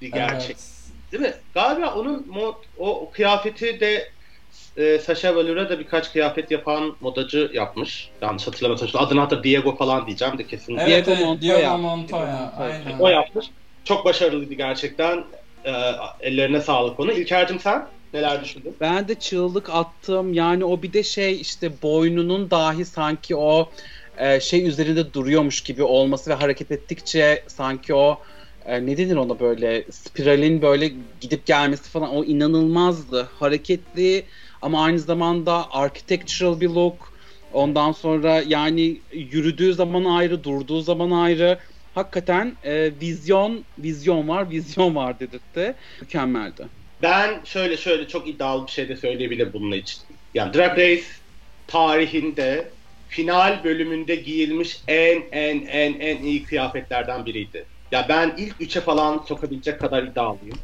bir gerçek. Evet. Değil mi? Galiba onun mod, o kıyafeti de e, Sasha Velour'a da birkaç kıyafet yapan modacı yapmış. Yanlış hatırlamıyorsam. Adını hatır Diego falan diyeceğim de kesin. Evet, Diego Montoya. Diego Montoya. Aynen. O yapmış. Çok başarılıydı gerçekten. E, ellerine sağlık onu. İlker'cim sen neler düşündün? Ben de çığlık attım. Yani o bir de şey işte boynunun dahi sanki o e, şey üzerinde duruyormuş gibi olması ve hareket ettikçe sanki o e, ne denir ona böyle spiralin böyle gidip gelmesi falan o inanılmazdı. Hareketli ama aynı zamanda architectural bir look. Ondan sonra yani yürüdüğü zaman ayrı, durduğu zaman ayrı. Hakikaten e, vizyon, vizyon var, vizyon var dedirtti. Mükemmeldi. Ben şöyle şöyle çok iddialı bir şey de söyleyebilirim bununla için. Yani Drag Race tarihinde final bölümünde giyilmiş en en en en iyi kıyafetlerden biriydi. Ya ben ilk üçe falan sokabilecek kadar iddialıyım.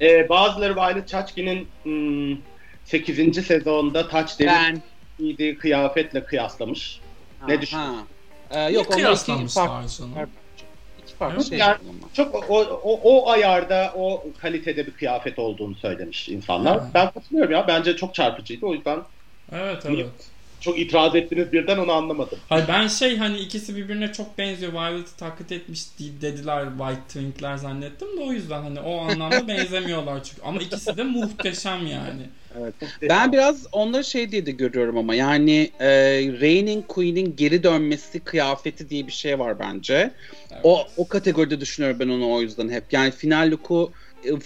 Ee, bazıları Violet Chachki'nin hmm, 8. sezonda Taç Demir giydiği kıyafetle kıyaslamış. Ha, ne düşünüyorsun? Ee, yok onlar iki farklı, iki farklı şey. Yani çok o, o, o ayarda o kalitede bir kıyafet olduğunu söylemiş insanlar. Ha. Ben katılıyorum ya. Bence çok çarpıcıydı. O yüzden Evet evet çok itiraz ettiniz birden onu anlamadım. Hayır ben şey hani ikisi birbirine çok benziyor. Violet'ı taklit etmiş dediler White Twink'ler zannettim de o yüzden hani o anlamda benzemiyorlar çünkü. Ama ikisi de muhteşem yani. Evet. Ben biraz onları şey diye de görüyorum ama yani e, Reigning Queen'in geri dönmesi kıyafeti diye bir şey var bence. Evet. O o kategoride düşünüyorum ben onu o yüzden hep. Yani final look'u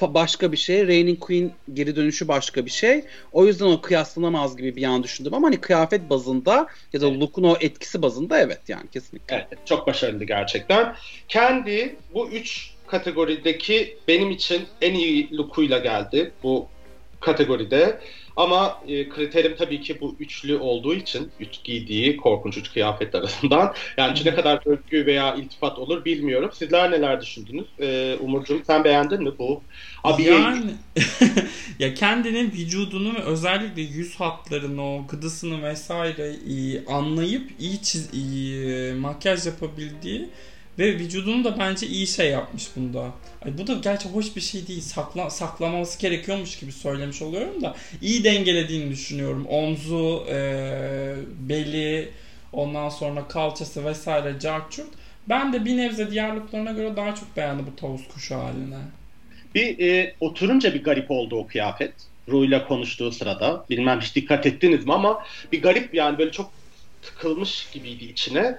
başka bir şey. Reigning Queen geri dönüşü başka bir şey. O yüzden o kıyaslanamaz gibi bir an düşündüm ama hani kıyafet bazında ya da evet. look'un o etkisi bazında evet yani kesinlikle. Evet çok başarılı gerçekten. Kendi bu üç kategorideki benim için en iyi look'uyla geldi bu kategoride. Ama e, kriterim tabii ki bu üçlü olduğu için üç giydiği korkunç üç kıyafet arasından. Yani ne kadar övgü veya iltifat olur bilmiyorum. Sizler neler düşündünüz? E, Umurcuğum sen beğendin mi bu? Abi yani ya kendinin vücudunu ve özellikle yüz hatlarını, o gıdısını vesaire iyi anlayıp iyi, çiz, iyi makyaj yapabildiği ve vücudunu da bence iyi şey yapmış bunda. Ay bu da gerçi hoş bir şey değil. Sakla, saklaması gerekiyormuş gibi söylemiş oluyorum da iyi dengelediğini düşünüyorum. Omzu, e, beli, ondan sonra kalçası vesaire carçurt. Ben de bir nebze diğer looklarına göre daha çok beğendim bu tavus kuşu haline. Bir e, oturunca bir garip oldu o kıyafet. Ru'yla konuştuğu sırada. Bilmem hiç dikkat ettiniz mi ama bir garip yani böyle çok tıkılmış gibiydi içine.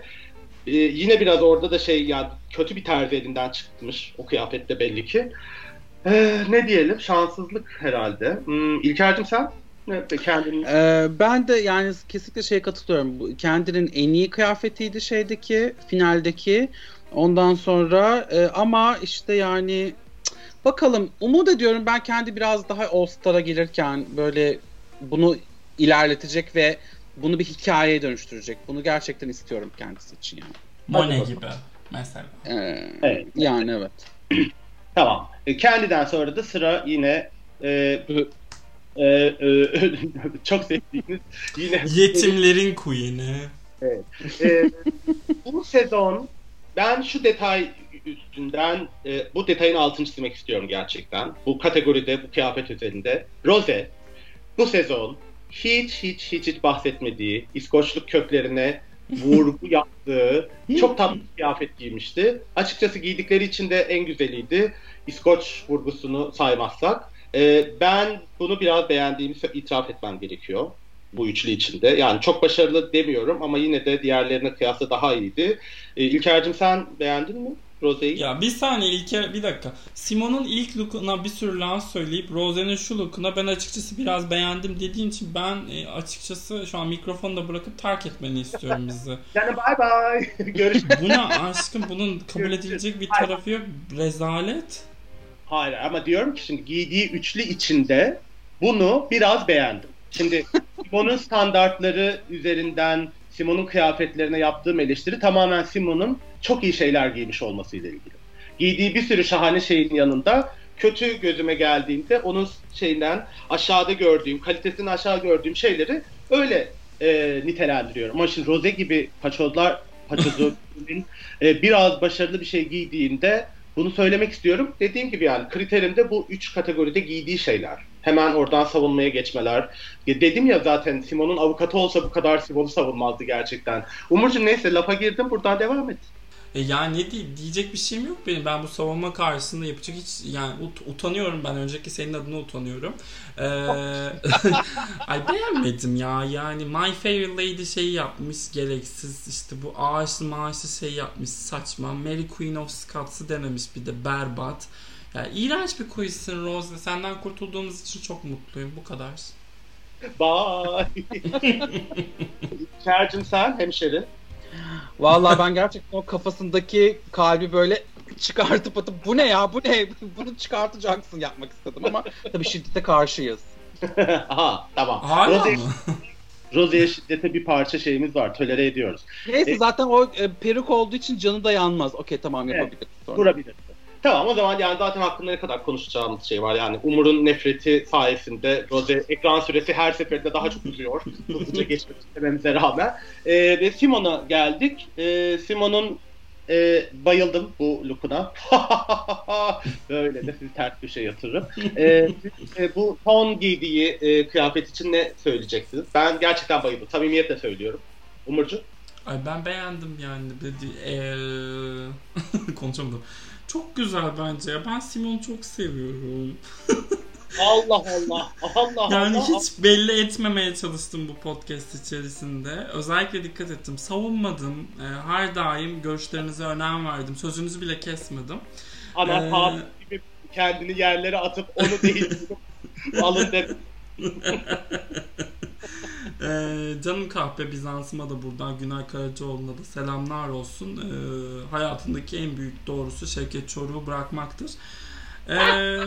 Ee, yine biraz orada da şey ya kötü bir terzi elinden çıkmış o kıyafette belli ki. Ee, ne diyelim şanssızlık herhalde. Hmm, İlker'cim sen? Kendini... Ee, ben de yani kesinlikle şey katılıyorum. Kendinin en iyi kıyafetiydi şeydeki finaldeki. Ondan sonra e, ama işte yani bakalım umut ediyorum ben kendi biraz daha All Star'a gelirken böyle bunu ilerletecek ve bunu bir hikayeye dönüştürecek. Bunu gerçekten istiyorum kendisi için yani. Mone gibi mesela. Ee, evet. Yani evet. tamam. E, kendiden sonra da sıra yine e, e, e, çok sevdiğiniz yine yetimlerin queen'i. Evet. E, bu sezon ben şu detay üstünden e, bu detayın altını çizmek istiyorum gerçekten. Bu kategoride, bu kıyafet üzerinde. Rose bu sezon hiç hiç hiç hiç bahsetmediği İskoçluk köklerine vurgu yaptığı çok tatlı bir kıyafet giymişti. Açıkçası giydikleri için de en güzeliydi. İskoç vurgusunu saymazsak. Ee, ben bunu biraz beğendiğimi itiraf etmem gerekiyor bu üçlü içinde. Yani çok başarılı demiyorum ama yine de diğerlerine kıyasla daha iyiydi. Ee, İlker'cim sen beğendin mi? Rose'yi? Ya bir saniye İlker bir dakika. Simon'un ilk look'una bir sürü laf söyleyip Rose'nin şu look'una ben açıkçası biraz beğendim dediğin için ben e, açıkçası şu an mikrofonu da bırakıp terk etmeni istiyorum bizi. Yani bay bay. Görüşürüz. Buna aşkım bunun kabul edilecek bir tarafı yok. Rezalet. Hayır ama diyorum ki şimdi giydiği üçlü içinde bunu biraz beğendim. Şimdi Simon'un standartları üzerinden Simon'un kıyafetlerine yaptığım eleştiri tamamen Simon'un çok iyi şeyler giymiş olmasıyla ilgili. Giydiği bir sürü şahane şeyin yanında kötü gözüme geldiğinde onun şeyinden aşağıda gördüğüm, kalitesini aşağı gördüğüm şeyleri öyle e, nitelendiriyorum. Ama şimdi Rose gibi paçozlar, paçozun e, biraz başarılı bir şey giydiğinde bunu söylemek istiyorum. Dediğim gibi yani kriterimde bu üç kategoride giydiği şeyler. Hemen oradan savunmaya geçmeler. Ya dedim ya zaten Simon'un avukatı olsa bu kadar Simon'u savunmazdı gerçekten. Umurcuğum neyse lafa girdim buradan devam et. E yani ne diye, diyecek bir şeyim yok benim. Ben bu savunma karşısında yapacak hiç yani ut, utanıyorum ben. Önceki senin adına utanıyorum. Ee, ay beğenmedim ya. Yani My Fair Lady şeyi yapmış gereksiz. İşte bu ağaçlı maaşlı şey yapmış saçma. Mary Queen of Scots'ı denemiş bir de berbat. Yani iğrenç bir quizsin Rose. Senden kurtulduğumuz için çok mutluyum. Bu kadar. Bye. Şercim sen hemşerin. Vallahi ben gerçekten o kafasındaki kalbi böyle çıkartıp atıp bu ne ya bu ne bunu çıkartacaksın yapmak istedim ama tabii şiddete karşıyız. Aha tamam. Hala Rose, mı? Rose'ye şiddete bir parça şeyimiz var. Tolere ediyoruz. Neyse E- zaten o e, peruk olduğu için canı da yanmaz. Okey tamam Evet, yapabiliriz. sonra. Durabilir. Tamam o zaman yani zaten hakkında ne kadar konuşacağımız şey var. Yani Umur'un nefreti sayesinde Rose ekran süresi her seferinde daha çok uzuyor. Hızlıca geçmek istememize rağmen. Ee, ve Simon'a geldik. Ee, Simon'un e, bayıldım bu lookuna. Böyle de sizi ters köşe yatırırım. Ee, siz, e, bu ton giydiği e, kıyafet için ne söyleyeceksiniz? Ben gerçekten bayıldım. Samimiyetle söylüyorum. Umurcu? Ay ben beğendim yani. Dedi, eee konuşamadım. Çok güzel bence. ya. Ben Simon'u çok seviyorum. Allah Allah. Allah Yani Allah. hiç belli etmemeye çalıştım bu podcast içerisinde. Özellikle dikkat ettim. Savunmadım. Ee, her daim görüşlerinize önem verdim. Sözünüzü bile kesmedim. Ana Ee, gibi kendini yerlere atıp onu değil alın dedim. Ee, canım kahpe Bizans'ıma da buradan Günay Karacaoğlu'na da selamlar olsun. Ee, hayatındaki en büyük doğrusu Şevket Çoruh'u bırakmaktır. Ee,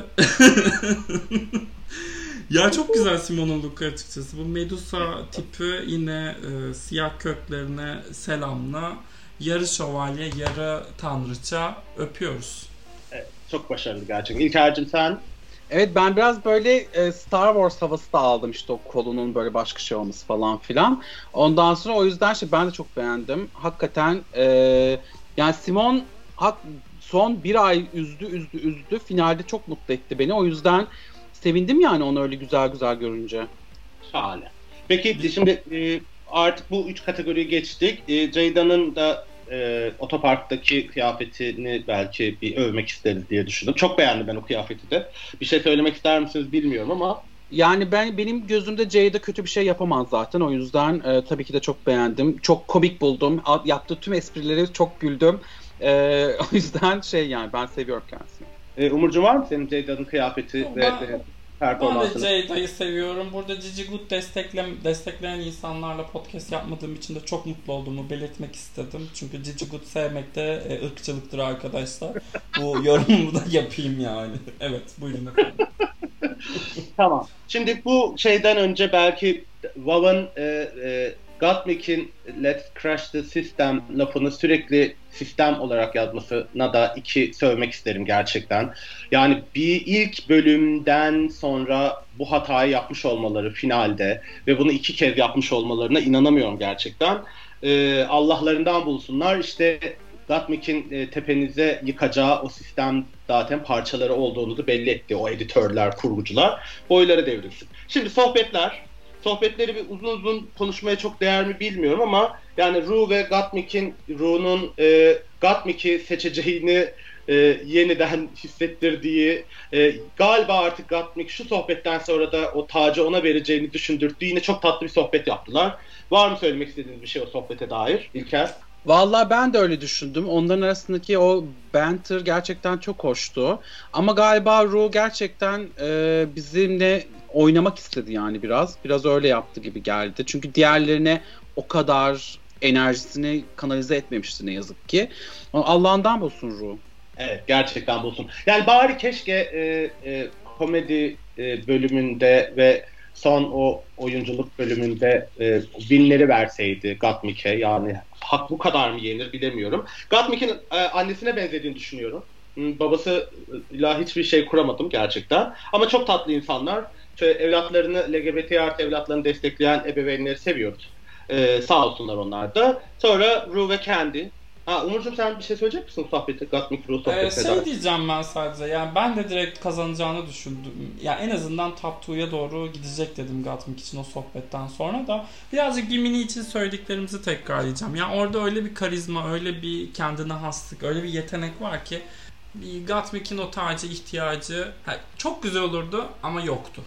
ya çok güzel Simon'un look'u açıkçası. Bu Medusa tipi yine e, siyah köklerine selamla. Yarı şövalye, yarı tanrıça öpüyoruz. Çok başarılı gerçekten. İlker'cim sen Evet ben biraz böyle e, Star Wars havası da aldım işte o kolunun böyle başka şey olması falan filan. Ondan sonra o yüzden şey ben de çok beğendim. Hakikaten e, yani Simon hak, son bir ay üzdü üzdü üzdü. Finalde çok mutlu etti beni. O yüzden sevindim yani onu öyle güzel güzel görünce. şahane. Peki şimdi e, artık bu üç kategoriyi geçtik. E, Ceyda'nın da e, otoparktaki kıyafetini belki bir övmek isteriz diye düşündüm. Çok beğendim ben o kıyafeti de. Bir şey söylemek ister misiniz bilmiyorum ama Yani ben benim gözümde Jada kötü bir şey yapamaz zaten. O yüzden e, tabii ki de çok beğendim. Çok komik buldum. A- Yaptığı tüm esprileri çok güldüm. E, o yüzden şey yani ben seviyorum kendisini. e, Umurcuğum var mı senin Ceyda'nın kıyafeti ve, Ben- ve Performansını? Ceyda'yı seviyorum. Burada Cici Good destekle, destekleyen insanlarla podcast yapmadığım için de çok mutlu olduğumu belirtmek istedim. Çünkü Cici Good sevmek de e, ırkçılıktır arkadaşlar. Bu yorumumu da yapayım yani. Evet buyurun efendim. Tamam. Şimdi bu şeyden önce belki Vav'ın e, e, Gottmik'in Let's Crash the System lafını sürekli sistem olarak yazmasına da iki sövmek isterim gerçekten. Yani bir ilk bölümden sonra bu hatayı yapmış olmaları finalde ve bunu iki kez yapmış olmalarına inanamıyorum gerçekten. E, Allah'larından bulsunlar. İşte Gottmik'in e, tepenize yıkacağı o sistem zaten parçaları olduğunu da belli etti o editörler, kurgucular. Boyları devrilsin. Şimdi sohbetler. Sohbetleri bir uzun uzun konuşmaya çok değer mi bilmiyorum ama yani Ru ve Gottmik'in Ru'nun e, Gottmik'i seçeceğini e, yeniden hissettirdiği e, galiba artık Gottmik şu sohbetten sonra da o tacı ona vereceğini düşündürdüğü yine çok tatlı bir sohbet yaptılar. Var mı söylemek istediğiniz bir şey o sohbete dair İlker? Vallahi ben de öyle düşündüm. Onların arasındaki o banter gerçekten çok hoştu. Ama galiba Ru gerçekten e, bizimle oynamak istedi yani biraz. Biraz öyle yaptı gibi geldi. Çünkü diğerlerine o kadar enerjisini kanalize etmemişti ne yazık ki. Allah'ından bulsun Ru. Evet gerçekten bulsun. Yani bari keşke e, e, komedi e, bölümünde ve son o oyunculuk bölümünde e, winleri verseydi Gatmik'e yani hak bu kadar mı yenir bilemiyorum. Gatmik'in e, annesine benzediğini düşünüyorum. Hmm, babasıyla hiçbir şey kuramadım gerçekten. Ama çok tatlı insanlar. Evlatlarını, LGBT artı evlatlarını destekleyen ebeveynleri seviyoruz. Ee, sağ olsunlar onlar da. Sonra Ru ve Candy Ha Umurcuğum sen bir şey söyleyecek misin sohbeti Got Me Through sohbetine? Ee, şey diyeceğim ben sadece yani ben de direkt kazanacağını düşündüm. Ya yani en azından Top 2'ya doğru gidecek dedim Gatmik için o sohbetten sonra da birazcık Gimini için söylediklerimizi tekrarlayacağım. Yani orada öyle bir karizma, öyle bir kendine haslık, öyle bir yetenek var ki Gatmik'in o tacı ihtiyacı çok güzel olurdu ama yoktu.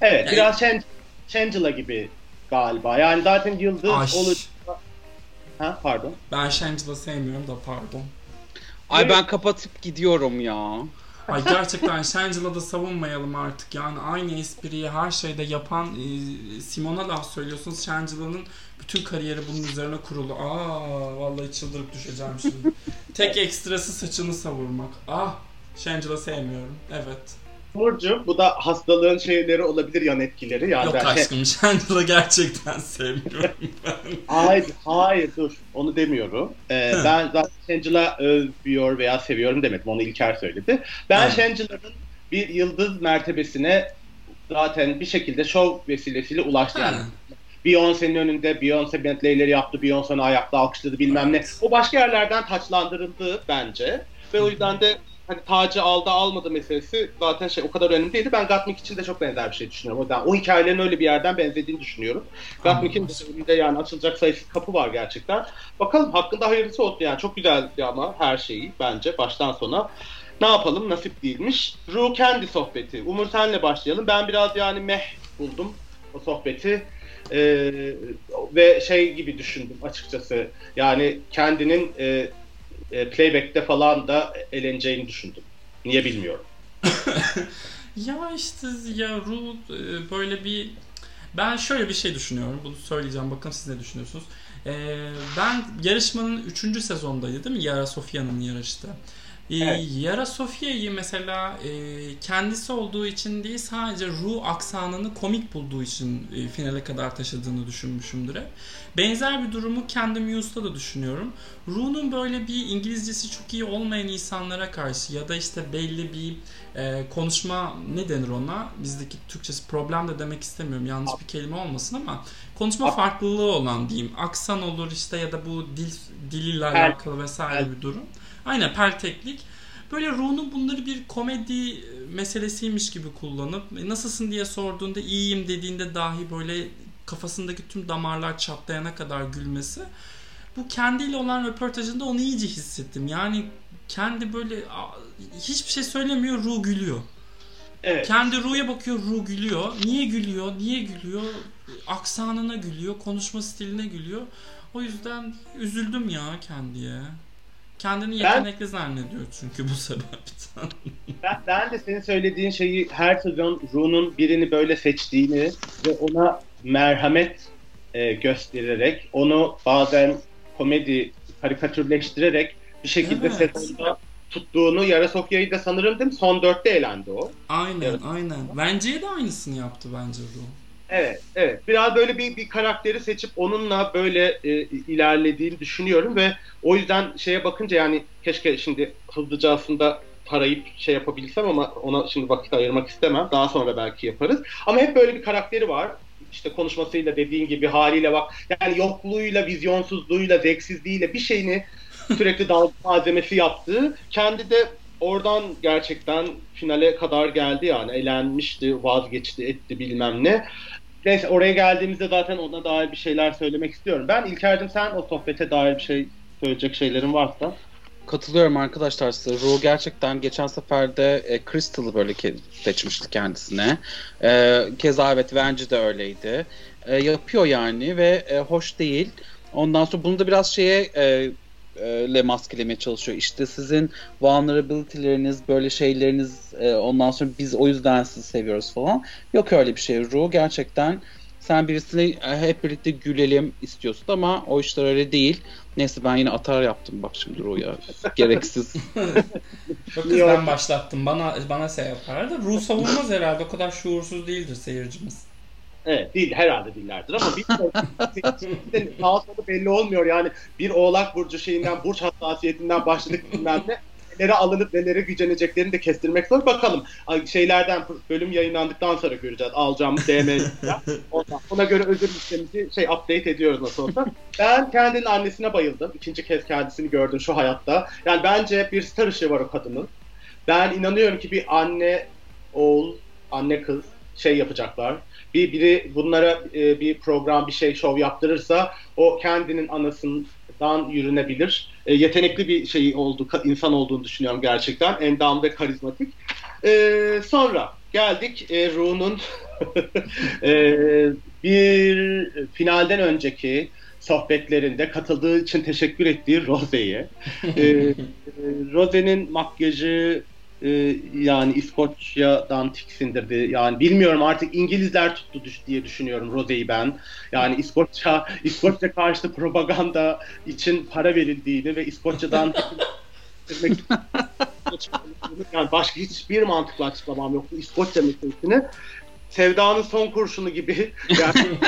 Evet yani, biraz Shangela gibi galiba. Yani zaten yıldız olur Ha pardon. Ben Shangela sevmiyorum da pardon. Ay ben kapatıp gidiyorum ya. Ay gerçekten Shangela'da savunmayalım artık. Yani aynı espriyi her şeyde yapan e, Simon'a laf söylüyorsunuz. Shangela'nın bütün kariyeri bunun üzerine kurulu. Aa vallahi çıldırıp düşeceğim şimdi. Tek ekstrası saçını savurmak. Ah Shangela sevmiyorum. Evet. Burcu bu da hastalığın şeyleri olabilir yan etkileri. Yani Yok ben aşkım şey... Gerçekten sevmiyorum ben. hayır, hayır dur onu demiyorum. Ee, ben zaten Chandler'ı övüyor veya seviyorum demedim onu İlker söyledi. Ben Chandler'ın bir yıldız mertebesine zaten bir şekilde şov vesilesiyle ulaştı. Yani Beyoncé'nin önünde Beyoncé Bentley'leri yaptı, Beyoncé'ni ayakta alkışladı bilmem evet. ne. O başka yerlerden taçlandırıldı bence. Ve o yüzden de hani tacı aldı almadı meselesi zaten şey o kadar önemli değildi. Ben Gatmik için de çok benzer bir şey düşünüyorum. O yüzden o hikayelerin öyle bir yerden benzediğini düşünüyorum. Gatmik'in de yani açılacak sayısız kapı var gerçekten. Bakalım hakkında hayırlısı olsun yani. Çok güzeldi ama her şeyi bence baştan sona. Ne yapalım nasip değilmiş. Ru kendi sohbeti. Umur senle başlayalım. Ben biraz yani meh buldum o sohbeti. Ee, ve şey gibi düşündüm açıkçası. Yani kendinin e, e, playback'te falan da eğleneceğini düşündüm. Niye bilmiyorum. ya işte ya Ru e, böyle bir ben şöyle bir şey düşünüyorum. Bunu söyleyeceğim. Bakın siz ne düşünüyorsunuz. Ee, ben yarışmanın 3. sezondaydı değil mi? Yara Sofya'nın yarıştı. Ee, evet. Yara Sofya'yı mesela e, kendisi olduğu için değil sadece Ru aksanını komik bulduğu için e, finale kadar taşıdığını düşünmüşümdür hep. Benzer bir durumu kendi Muse'da da düşünüyorum. Ru'nun böyle bir İngilizcesi çok iyi olmayan insanlara karşı ya da işte belli bir e, konuşma ne denir ona? Bizdeki Türkçesi problem de demek istemiyorum. Yanlış bir kelime olmasın ama konuşma farklılığı olan diyeyim. Aksan olur işte ya da bu dil diliyle alakalı vesaire bir durum. Aynen perteklik. Böyle Ru'nun bunları bir komedi meselesiymiş gibi kullanıp e, nasılsın diye sorduğunda iyiyim dediğinde dahi böyle kafasındaki tüm damarlar çatlayana kadar gülmesi. Bu kendiyle olan röportajında onu iyice hissettim. Yani kendi böyle hiçbir şey söylemiyor, Ru gülüyor. Evet. Kendi Ru'ya bakıyor, Ru gülüyor. Niye gülüyor? Niye gülüyor? Aksanına gülüyor, konuşma stiline gülüyor. O yüzden üzüldüm ya kendiye. Kendini yetenekli ben, zannediyor çünkü bu sebepten. ben, ben de senin söylediğin şeyi her sezon Ru'nun birini böyle seçtiğini ve ona merhamet e, göstererek onu bazen komedi karikatürleştirerek bir şekilde evet. sezonda tuttuğunu Yara Sofya'yı da sanırım değil mi? Son dörtte eğlendi o. Aynen evet. aynen. Bence de aynısını yaptı bence Ru. Evet, evet. Biraz böyle bir, bir karakteri seçip onunla böyle e, ilerlediğini düşünüyorum ve o yüzden şeye bakınca yani keşke şimdi hızlıca aslında tarayıp şey yapabilsem ama ona şimdi vakit ayırmak istemem. Daha sonra belki yaparız. Ama hep böyle bir karakteri var. İşte konuşmasıyla dediğin gibi haliyle bak. Yani yokluğuyla, vizyonsuzluğuyla, zevksizliğiyle bir şeyini sürekli dalga malzemesi yaptı. Kendi de oradan gerçekten finale kadar geldi yani. Elenmişti, vazgeçti, etti bilmem ne. Neyse oraya geldiğimizde zaten ona dair bir şeyler söylemek istiyorum. Ben İlker'cim sen o sohbete dair bir şey söyleyecek şeylerin varsa. Katılıyorum arkadaşlar size. Ru gerçekten geçen seferde e, Crystal'ı böyle ke- seçmişti kendisine. E, keza evet Venge de öyleydi. E, yapıyor yani ve e, hoş değil. Ondan sonra bunu da biraz şeye e, e, le maskelemeye çalışıyor. İşte sizin vulnerability'leriniz, böyle şeyleriniz e, ondan sonra biz o yüzden sizi seviyoruz falan. Yok öyle bir şey Ru. Gerçekten sen birisine e, hep birlikte gülelim istiyorsun ama o işler öyle değil. Neyse ben yine atar yaptım bak şimdi Ru'ya. Gereksiz. Yok kız ben başlattım. Bana bana şey yapardı. Ru savunmaz herhalde. O kadar şuursuz değildir seyircimiz. Evet değil herhalde değillerdir ama bir sağ solu belli olmuyor yani bir oğlak burcu şeyinden burç hassasiyetinden başladık bilmem ne nelere alınıp nelere güceneceklerini de kestirmek zor. Bakalım şeylerden bölüm yayınlandıktan sonra göreceğiz. Alacağımız DM. Ona göre özür listemizi şey update ediyoruz nasıl olsa. Ben kendinin annesine bayıldım. İkinci kez kendisini gördüm şu hayatta. Yani bence bir star ışığı var o kadının. Ben inanıyorum ki bir anne, oğul, anne kız şey yapacaklar. Bir biri bunlara e, bir program, bir şey, şov yaptırırsa o kendinin anasından yürünebilir. E, yetenekli bir şey oldu, insan olduğunu düşünüyorum gerçekten. Endam ve karizmatik. E, sonra geldik e, Ru'nun e, bir finalden önceki sohbetlerinde katıldığı için teşekkür ettiği Rose'ye. e, Rose'nin makyajı e, yani İskoçya'dan tiksindirdi. Yani bilmiyorum artık İngilizler tuttu düş diye düşünüyorum Rose'yi ben. Yani İskoçya İskoçya karşıtı propaganda için para verildiğini ve İskoçya'dan yani başka hiçbir mantıklı açıklamam yoktu İskoçya meselesini. Sevdanın son kurşunu gibi yani,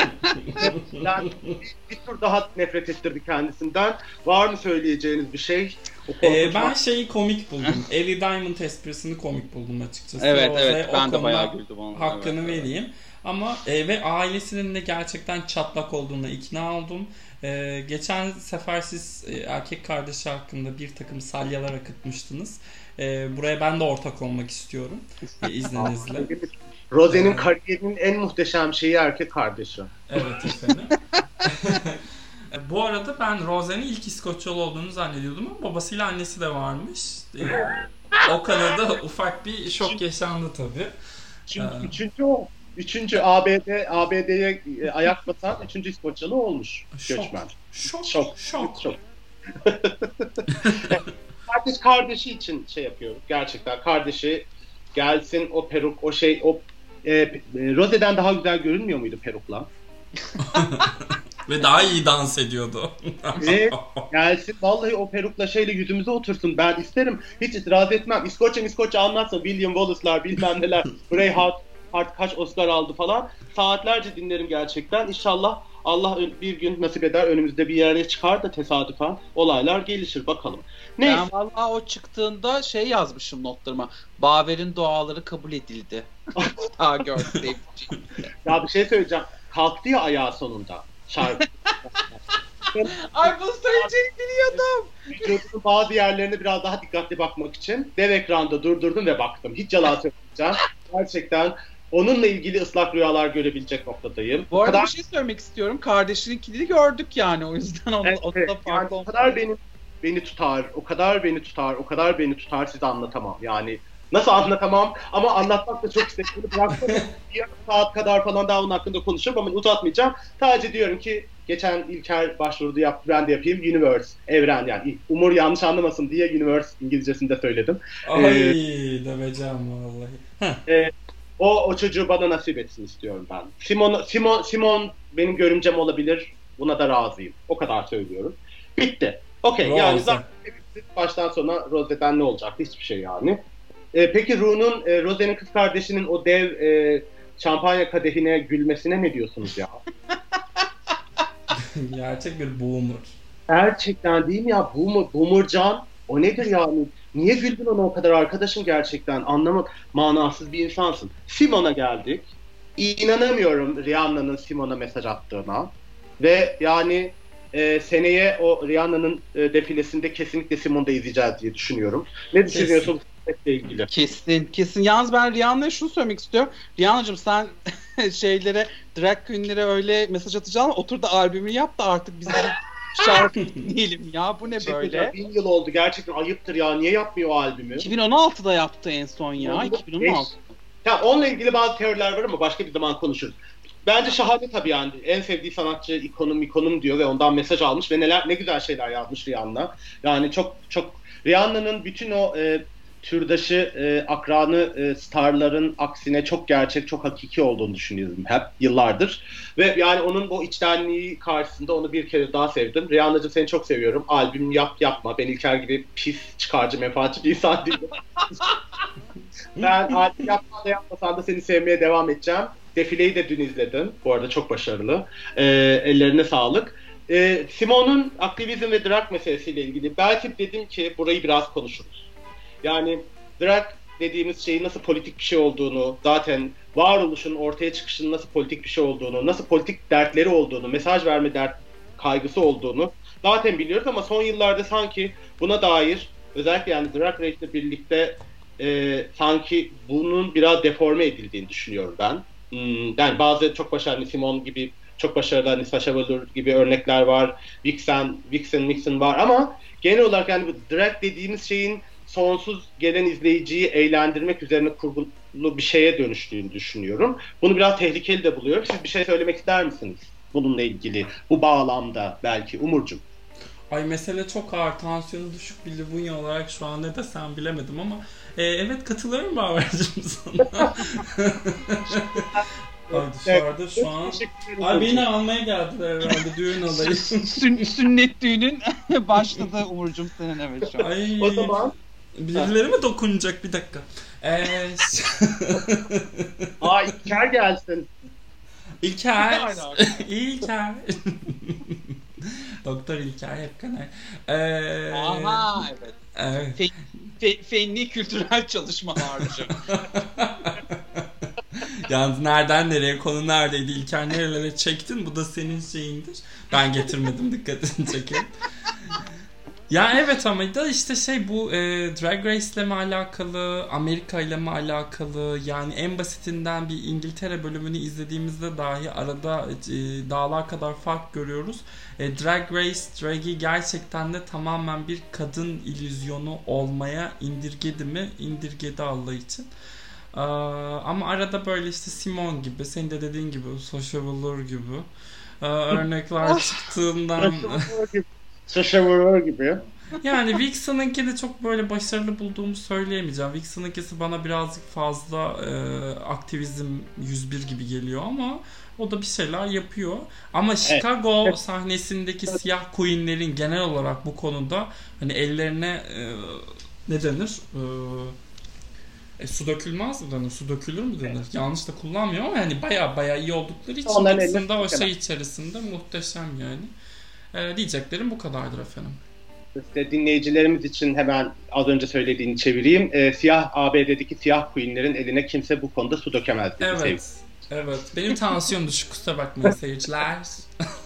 yani bir, bir tur daha nefret ettirdi kendisinden. Var mı söyleyeceğiniz bir şey? Ee, ben şeyi komik buldum. Ellie Diamond esprisini komik buldum açıkçası. Evet o evet ben de bayağı güldüm onu. Hakkını evet, vereyim. Evet. Ama e, ve ailesinin de gerçekten çatlak olduğuna ikna oldum. E, geçen sefer siz e, erkek kardeşi hakkında bir takım salyalar akıtmıştınız. E, buraya ben de ortak olmak istiyorum. E, izninizle. Rose'nin kariyerinin en muhteşem şeyi erkek kardeşi. Evet efendim. Bu arada ben Rose'nin ilk İskoçyalı olduğunu zannediyordum ama babasıyla annesi de varmış. Ee, o kanada ufak bir şok yaşandı tabii. Çünkü ee, üçüncü o. Üçüncü ABD ABD'ye e, ayak basan üçüncü İskoçyalı olmuş şok, göçmen. Şok. Şok. Şok. şok. Kardeş kardeşi için şey yapıyor gerçekten. Kardeşi gelsin o peruk o şey o e, e, Rose'den daha güzel görünmüyor muydu perukla? Ve daha iyi dans ediyordu. Ve gelsin vallahi o perukla şeyle yüzümüze otursun. Ben isterim. Hiç itiraz etmem. İskoçya İskoçya anlatsa William Wallace'lar bilmem neler. Braveheart Hart kaç Oscar aldı falan. Saatlerce dinlerim gerçekten. İnşallah Allah bir gün nasip eder önümüzde bir yere çıkar da tesadüfen olaylar gelişir bakalım. Neyse. Ben valla o çıktığında şey yazmışım notlarıma. Baver'in duaları kabul edildi. Daha gördüm. ya bir şey söyleyeceğim. Kalktı ya ayağı sonunda şarkı. Ay bunu söyleyeceğini biliyordum. Vücudunun bazı yerlerine biraz daha dikkatli bakmak için dev ekranda durdurdum ve baktım. Hiç yalan söyleyeceğim. Gerçekten onunla ilgili ıslak rüyalar görebilecek noktadayım. Bu arada kadar... bir şey söylemek istiyorum. Kardeşininkini gördük yani o yüzden onu, evet, o da farklı yani kadar benim beni tutar, o kadar beni tutar, o kadar beni tutar size anlatamam. Yani Nasıl anlatamam ama anlatmak da çok istedim. Bıraktım bir saat kadar falan daha onun hakkında konuşurum ama uzatmayacağım. Sadece diyorum ki geçen İlker başvurdu yaptı ben de yapayım. Universe, evren yani. Umur yanlış anlamasın diye Universe İngilizcesinde söyledim. Ay ee, demeyeceğim vallahi. E, o, o çocuğu bana nasip etsin istiyorum ben. Simon, Simon, Simon benim görümcem olabilir. Buna da razıyım. O kadar söylüyorum. Bitti. Okey yani zaten baştan sona Rose'den ne olacaktı? Hiçbir şey yani. E, peki Ru'nun, e, Rose'nin kız kardeşinin o dev e, şampanya kadehine gülmesine ne diyorsunuz ya? Gerçek bir boomer. Gerçekten değil mi ya? Boomer, boomercan. O nedir yani? Niye güldün ona o kadar arkadaşım gerçekten? Anlamak manasız bir insansın. Simon'a geldik. İnanamıyorum Rihanna'nın Simon'a mesaj attığına. Ve yani e, seneye o Rihanna'nın e, defilesinde kesinlikle Simon'da izleyeceğiz diye düşünüyorum. Ne düşünüyorsun? İlgili. Kesin, kesin. Yalnız ben Rihanna'ya şunu söylemek istiyorum. Rihanna'cığım sen şeylere, drag queen'lere öyle mesaj atacağına otur da albümü yap da artık biz şarkı dinleyelim ya. Bu ne şey böyle? Bin yıl oldu. Gerçekten ayıptır ya. Niye yapmıyor o albümü? 2016'da yaptı en son ya. 2016. Ya onunla ilgili bazı teoriler var ama başka bir zaman konuşuruz. bence şahane tabii yani. En sevdiği sanatçı ikonum ikonum diyor ve ondan mesaj almış ve neler ne güzel şeyler yazmış Rihanna. Yani çok çok Rihanna'nın bütün o e, türdaşı e, akranı e, starların aksine çok gerçek, çok hakiki olduğunu düşünüyorum hep yıllardır. Ve yani onun o içtenliği karşısında onu bir kere daha sevdim. Rihanna'cığım seni çok seviyorum. Albüm yap yapma. Ben İlker gibi pis, çıkarcı, menfaatçi bir insan değilim. ben albüm yapma da yapmasan da seni sevmeye devam edeceğim. Defileyi de dün izledim. Bu arada çok başarılı. E, ellerine sağlık. E, Simon'un aktivizm ve drag meselesiyle ilgili belki dedim ki burayı biraz konuşuruz. Yani drag dediğimiz şeyin nasıl politik bir şey olduğunu, zaten varoluşun ortaya çıkışının nasıl politik bir şey olduğunu, nasıl politik dertleri olduğunu, mesaj verme dert kaygısı olduğunu zaten biliyoruz ama son yıllarda sanki buna dair özellikle yani Drag Race ile birlikte e, sanki bunun biraz deforme edildiğini düşünüyorum ben. Hmm, yani bazı çok başarılı Simon gibi çok başarılı hani Sasha Velour gibi örnekler var. Vixen, Vixen, Vixen var ama genel olarak yani bu drag dediğimiz şeyin sonsuz gelen izleyiciyi eğlendirmek üzerine kurgulu bir şeye dönüştüğünü düşünüyorum. Bunu biraz tehlikeli de buluyorum. Siz bir şey söylemek ister misiniz? Bununla ilgili, bu bağlamda belki Umurcuğum. Ay mesele çok ağır. Tansiyonu düşük bir Libunya olarak şu an ne desem bilemedim ama e, evet katılıyorum Baver'cim sana. Ay dışarıda şu an. Ay beni almaya geldiler herhalde düğün alayı. Sün, sünnet düğünün başladı Umurcuğum senin evet şu an. Ay. O zaman Birileri mi dokunacak bir dakika? Ee, Aa İlker gelsin. İlker. İlker. Doktor İlker hep kanal. Ee, Aha evet. evet. Fe, fe, fenli kültürel çalışmalarcı. Yalnız nereden nereye konu neredeydi İlker nerelere çektin bu da senin şeyindir. Ben getirmedim dikkatini çekin. Ya evet ama da işte şey bu e, Drag Race ile mi alakalı, Amerika ile mi alakalı yani en basitinden bir İngiltere bölümünü izlediğimizde dahi arada e, dağlar kadar fark görüyoruz. E, Drag Race, Drag'i gerçekten de tamamen bir kadın illüzyonu olmaya indirgedi mi? İndirgedi Allah için. Ee, ama arada böyle işte Simon gibi, senin de dediğin gibi, Sasha Velour gibi e, örnekler çıktığından... Sasha Velour gibi. Yani Vixen'ınki de çok böyle başarılı bulduğumu söyleyemeyeceğim. Vixen'ınkisi bana birazcık fazla e, aktivizm 101 gibi geliyor ama o da bir şeyler yapıyor. Ama Chicago evet. sahnesindeki siyah queenlerin genel olarak bu konuda hani ellerine e, ne denir? E, e, su dökülmez mi denir? Su dökülür mü denir? Evet. Yanlış da kullanmıyor ama yani baya baya iyi oldukları için aslında o şey içerisinde muhteşem yani. E, diyeceklerim bu kadardır efendim. İşte dinleyicilerimiz için hemen az önce söylediğini çevireyim. E, siyah ABD'deki siyah queenlerin eline kimse bu konuda su dökemez. Evet. Sevim. Evet. Benim tansiyonum düşük. Kusura bakmayın seyirciler.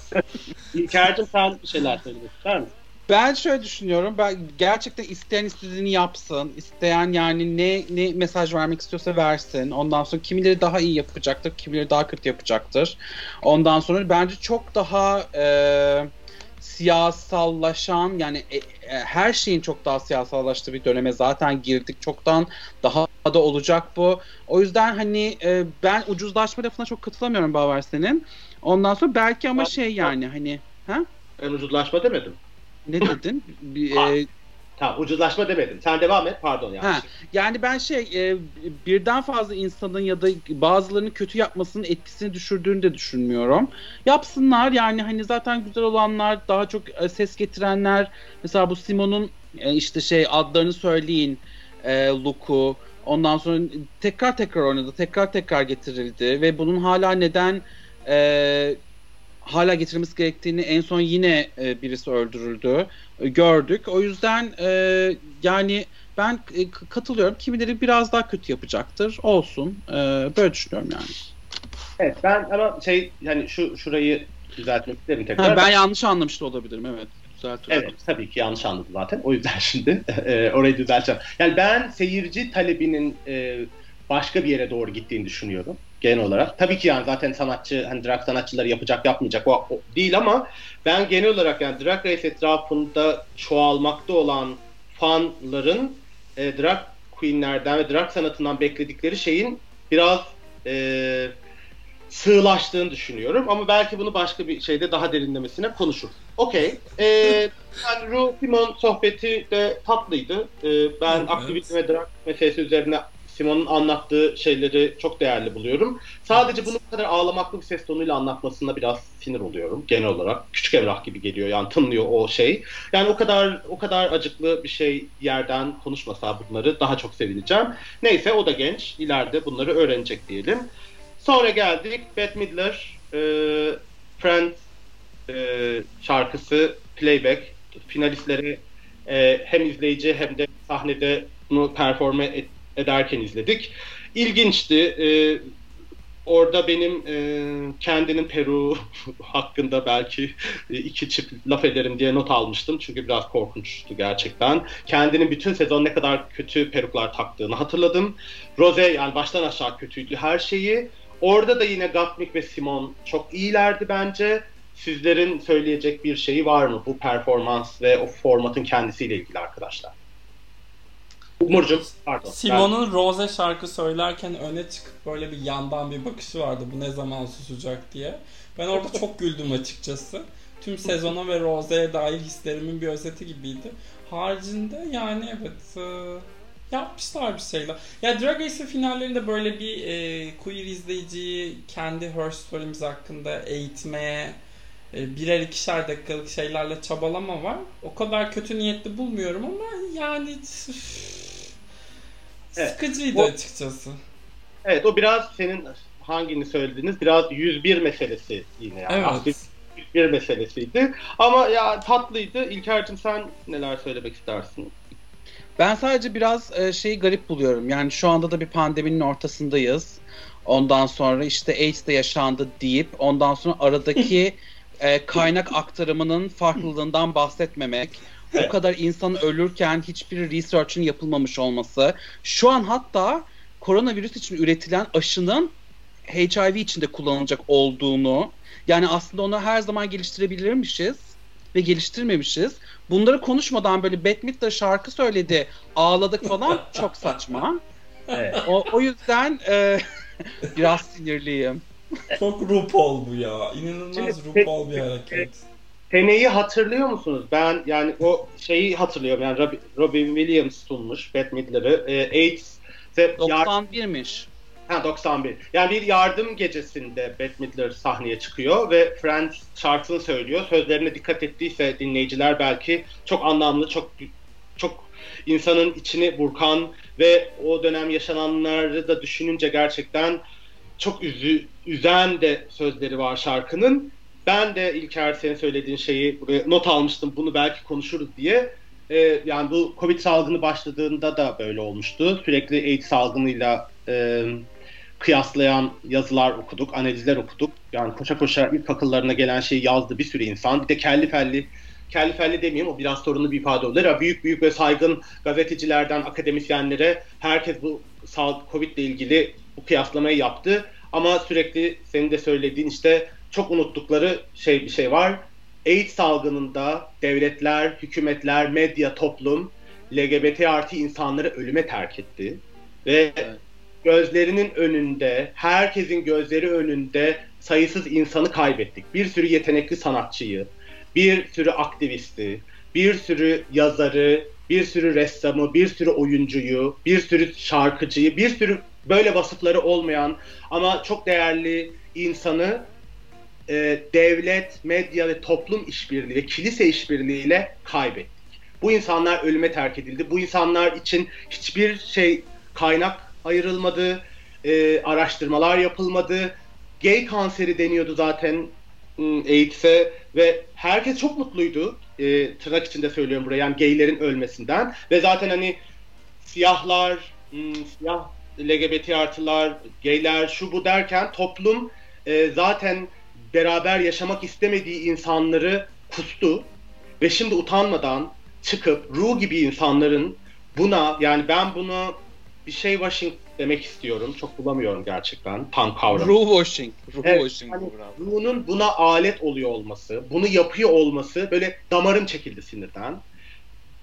İlker'cim sen bir şeyler söylemek ister misin? Ben şöyle düşünüyorum. Ben gerçekten isteyen istediğini yapsın. İsteyen yani ne ne mesaj vermek istiyorsa versin. Ondan sonra kimileri daha iyi yapacaktır, kimileri daha kötü yapacaktır. Ondan sonra bence çok daha e, siyasallaşan yani e, e, her şeyin çok daha siyasallaştığı bir döneme zaten girdik. Çoktan daha da olacak bu. O yüzden hani e, ben ucuzlaşma lafına çok katılamıyorum Baver senin. Ondan sonra belki ama şey yani hani ha? Ben ucuzlaşma demedim. Ne dedin? Bir, e, Tamam ucuzlaşma demedim. Sen devam et. Pardon yani. Ha, yani ben şey e, birden fazla insanın ya da bazılarının kötü yapmasının etkisini düşürdüğünü de düşünmüyorum. Yapsınlar yani hani zaten güzel olanlar daha çok e, ses getirenler mesela bu Simon'un e, işte şey adlarını söyleyin e, Luke'u ondan sonra tekrar tekrar oynadı. Tekrar tekrar getirildi ve bunun hala neden e, hala getirilmesi gerektiğini en son yine e, birisi öldürüldü e, gördük. O yüzden e, yani ben e, katılıyorum. Kimileri biraz daha kötü yapacaktır. Olsun. E, böyle düşünüyorum yani. Evet ben ama şey yani şu şurayı düzeltmek isterim tekrar. Ha, ben yanlış anlamış da olabilirim evet. Evet tabii ki yanlış anladım zaten. O yüzden şimdi e, orayı düzelteceğim. Yani ben seyirci talebinin e, başka bir yere doğru gittiğini düşünüyorum genel olarak. Tabii ki yani zaten sanatçı hani drag sanatçıları yapacak yapmayacak o, o değil ama ben genel olarak yani drag race etrafında çoğalmakta olan fanların e, drag queenlerden ve drag sanatından bekledikleri şeyin biraz e, sığlaştığını düşünüyorum. Ama belki bunu başka bir şeyde daha derinlemesine konuşur. Okey. Ee, yani Ru Simon sohbeti de tatlıydı. Ee, ben evet. aktivizm ve drag meselesi üzerine Simon'un anlattığı şeyleri çok değerli buluyorum. Sadece bunu bu kadar ağlamaklı bir ses tonuyla anlatmasına biraz sinir oluyorum genel olarak. Küçük Emrah gibi geliyor yani tınlıyor o şey. Yani o kadar o kadar acıklı bir şey yerden konuşmasa bunları daha çok sevineceğim. Neyse o da genç. ileride bunları öğrenecek diyelim. Sonra geldik Bette Midler e, Friends e, şarkısı Playback finalistleri e, hem izleyici hem de sahnede bunu performe et, ederken izledik. İlginçti. E, orada benim e, kendinin Peru hakkında belki e, iki çift laf ederim diye not almıştım. Çünkü biraz korkunçtu gerçekten. Kendinin bütün sezon ne kadar kötü peruklar taktığını hatırladım. Rose yani baştan aşağı kötüydü her şeyi. Orada da yine Gottmik ve Simon çok iyilerdi bence. Sizlerin söyleyecek bir şeyi var mı bu performans ve o formatın kendisiyle ilgili arkadaşlar? Umurcum pardon. Simon'un Rose şarkı söylerken öne çıkıp böyle bir yandan bir bakışı vardı bu ne zaman susacak diye. Ben orada çok güldüm açıkçası. Tüm sezona ve Rose'ye dair hislerimin bir özeti gibiydi. Haricinde yani evet e, yapmışlar bir şeyler. Ya Drag Race finallerinde böyle bir e, queer izleyiciyi kendi her story'miz hakkında eğitmeye e, birer ikişer dakikalık şeylerle çabalama var. O kadar kötü niyetli bulmuyorum ama yani üf, Evet. Sıkıcıydı o, açıkçası. Evet o biraz senin hangini söylediğiniz biraz 101 meselesi yine yani. Evet. Aktif 101 meselesiydi. Ama ya tatlıydı. İlker'cim sen neler söylemek istersin? Ben sadece biraz e, şeyi garip buluyorum. Yani şu anda da bir pandeminin ortasındayız. Ondan sonra işte AIDS de yaşandı deyip ondan sonra aradaki e, kaynak aktarımının farklılığından bahsetmemek o kadar insan ölürken hiçbir research'ın yapılmamış olması. Şu an hatta koronavirüs için üretilen aşının HIV için de kullanılacak olduğunu yani aslında onu her zaman geliştirebilirmişiz ve geliştirmemişiz. Bunları konuşmadan böyle Bette de şarkı söyledi, ağladık falan çok saçma. Evet. O, o yüzden e, biraz sinirliyim. Çok RuPaul bu ya. İnanılmaz RuPaul bir hareket. Seneyi hatırlıyor musunuz? Ben yani o şeyi hatırlıyorum. Yani Robin, Robin Williams sunmuş Bette Midler'ı. E, AIDS 91'miş. Ha 91. Yani bir yardım gecesinde Bette Midler sahneye çıkıyor ve Friends şarkısını söylüyor. Sözlerine dikkat ettiyse dinleyiciler belki çok anlamlı, çok çok insanın içini burkan ve o dönem yaşananları da düşününce gerçekten çok üzü, üzen de sözleri var şarkının. Ben de İlker senin söylediğin şeyi not almıştım bunu belki konuşuruz diye. Ee, yani bu Covid salgını başladığında da böyle olmuştu. Sürekli AIDS salgınıyla e, kıyaslayan yazılar okuduk, analizler okuduk. Yani koşa koşa ilk akıllarına gelen şeyi yazdı bir sürü insan. Bir de kelli felli, kelli felli demeyeyim o biraz sorunlu bir ifade olur. Ya büyük büyük ve saygın gazetecilerden akademisyenlere herkes bu Covid ile ilgili bu kıyaslamayı yaptı. Ama sürekli senin de söylediğin işte çok unuttukları şey bir şey var. AIDS salgınında devletler, hükümetler, medya, toplum LGBT artı insanları ölüme terk etti. Ve gözlerinin önünde, herkesin gözleri önünde sayısız insanı kaybettik. Bir sürü yetenekli sanatçıyı, bir sürü aktivisti, bir sürü yazarı, bir sürü ressamı, bir sürü oyuncuyu, bir sürü şarkıcıyı, bir sürü böyle vasıfları olmayan ama çok değerli insanı e, devlet, medya ve toplum işbirliği ve kilise işbirliğiyle kaybettik. Bu insanlar ölüme terk edildi. Bu insanlar için hiçbir şey kaynak ayrılmadı, e, araştırmalar yapılmadı. Gay kanseri deniyordu zaten ıı, AIDS'e ve herkes çok mutluydu. E, tırnak içinde söylüyorum buraya yani gaylerin ölmesinden ve zaten hani siyahlar, ıı, siyah LGBT artılar, gayler şu bu derken toplum e, zaten beraber yaşamak istemediği insanları kustu ve şimdi utanmadan çıkıp Ru gibi insanların buna yani ben bunu bir şey washing demek istiyorum. Çok bulamıyorum gerçekten tam kavramı. Ru washing. Ru evet, washing. Yani Ru'nun buna alet oluyor olması, bunu yapıyor olması böyle damarım çekildi sinirden.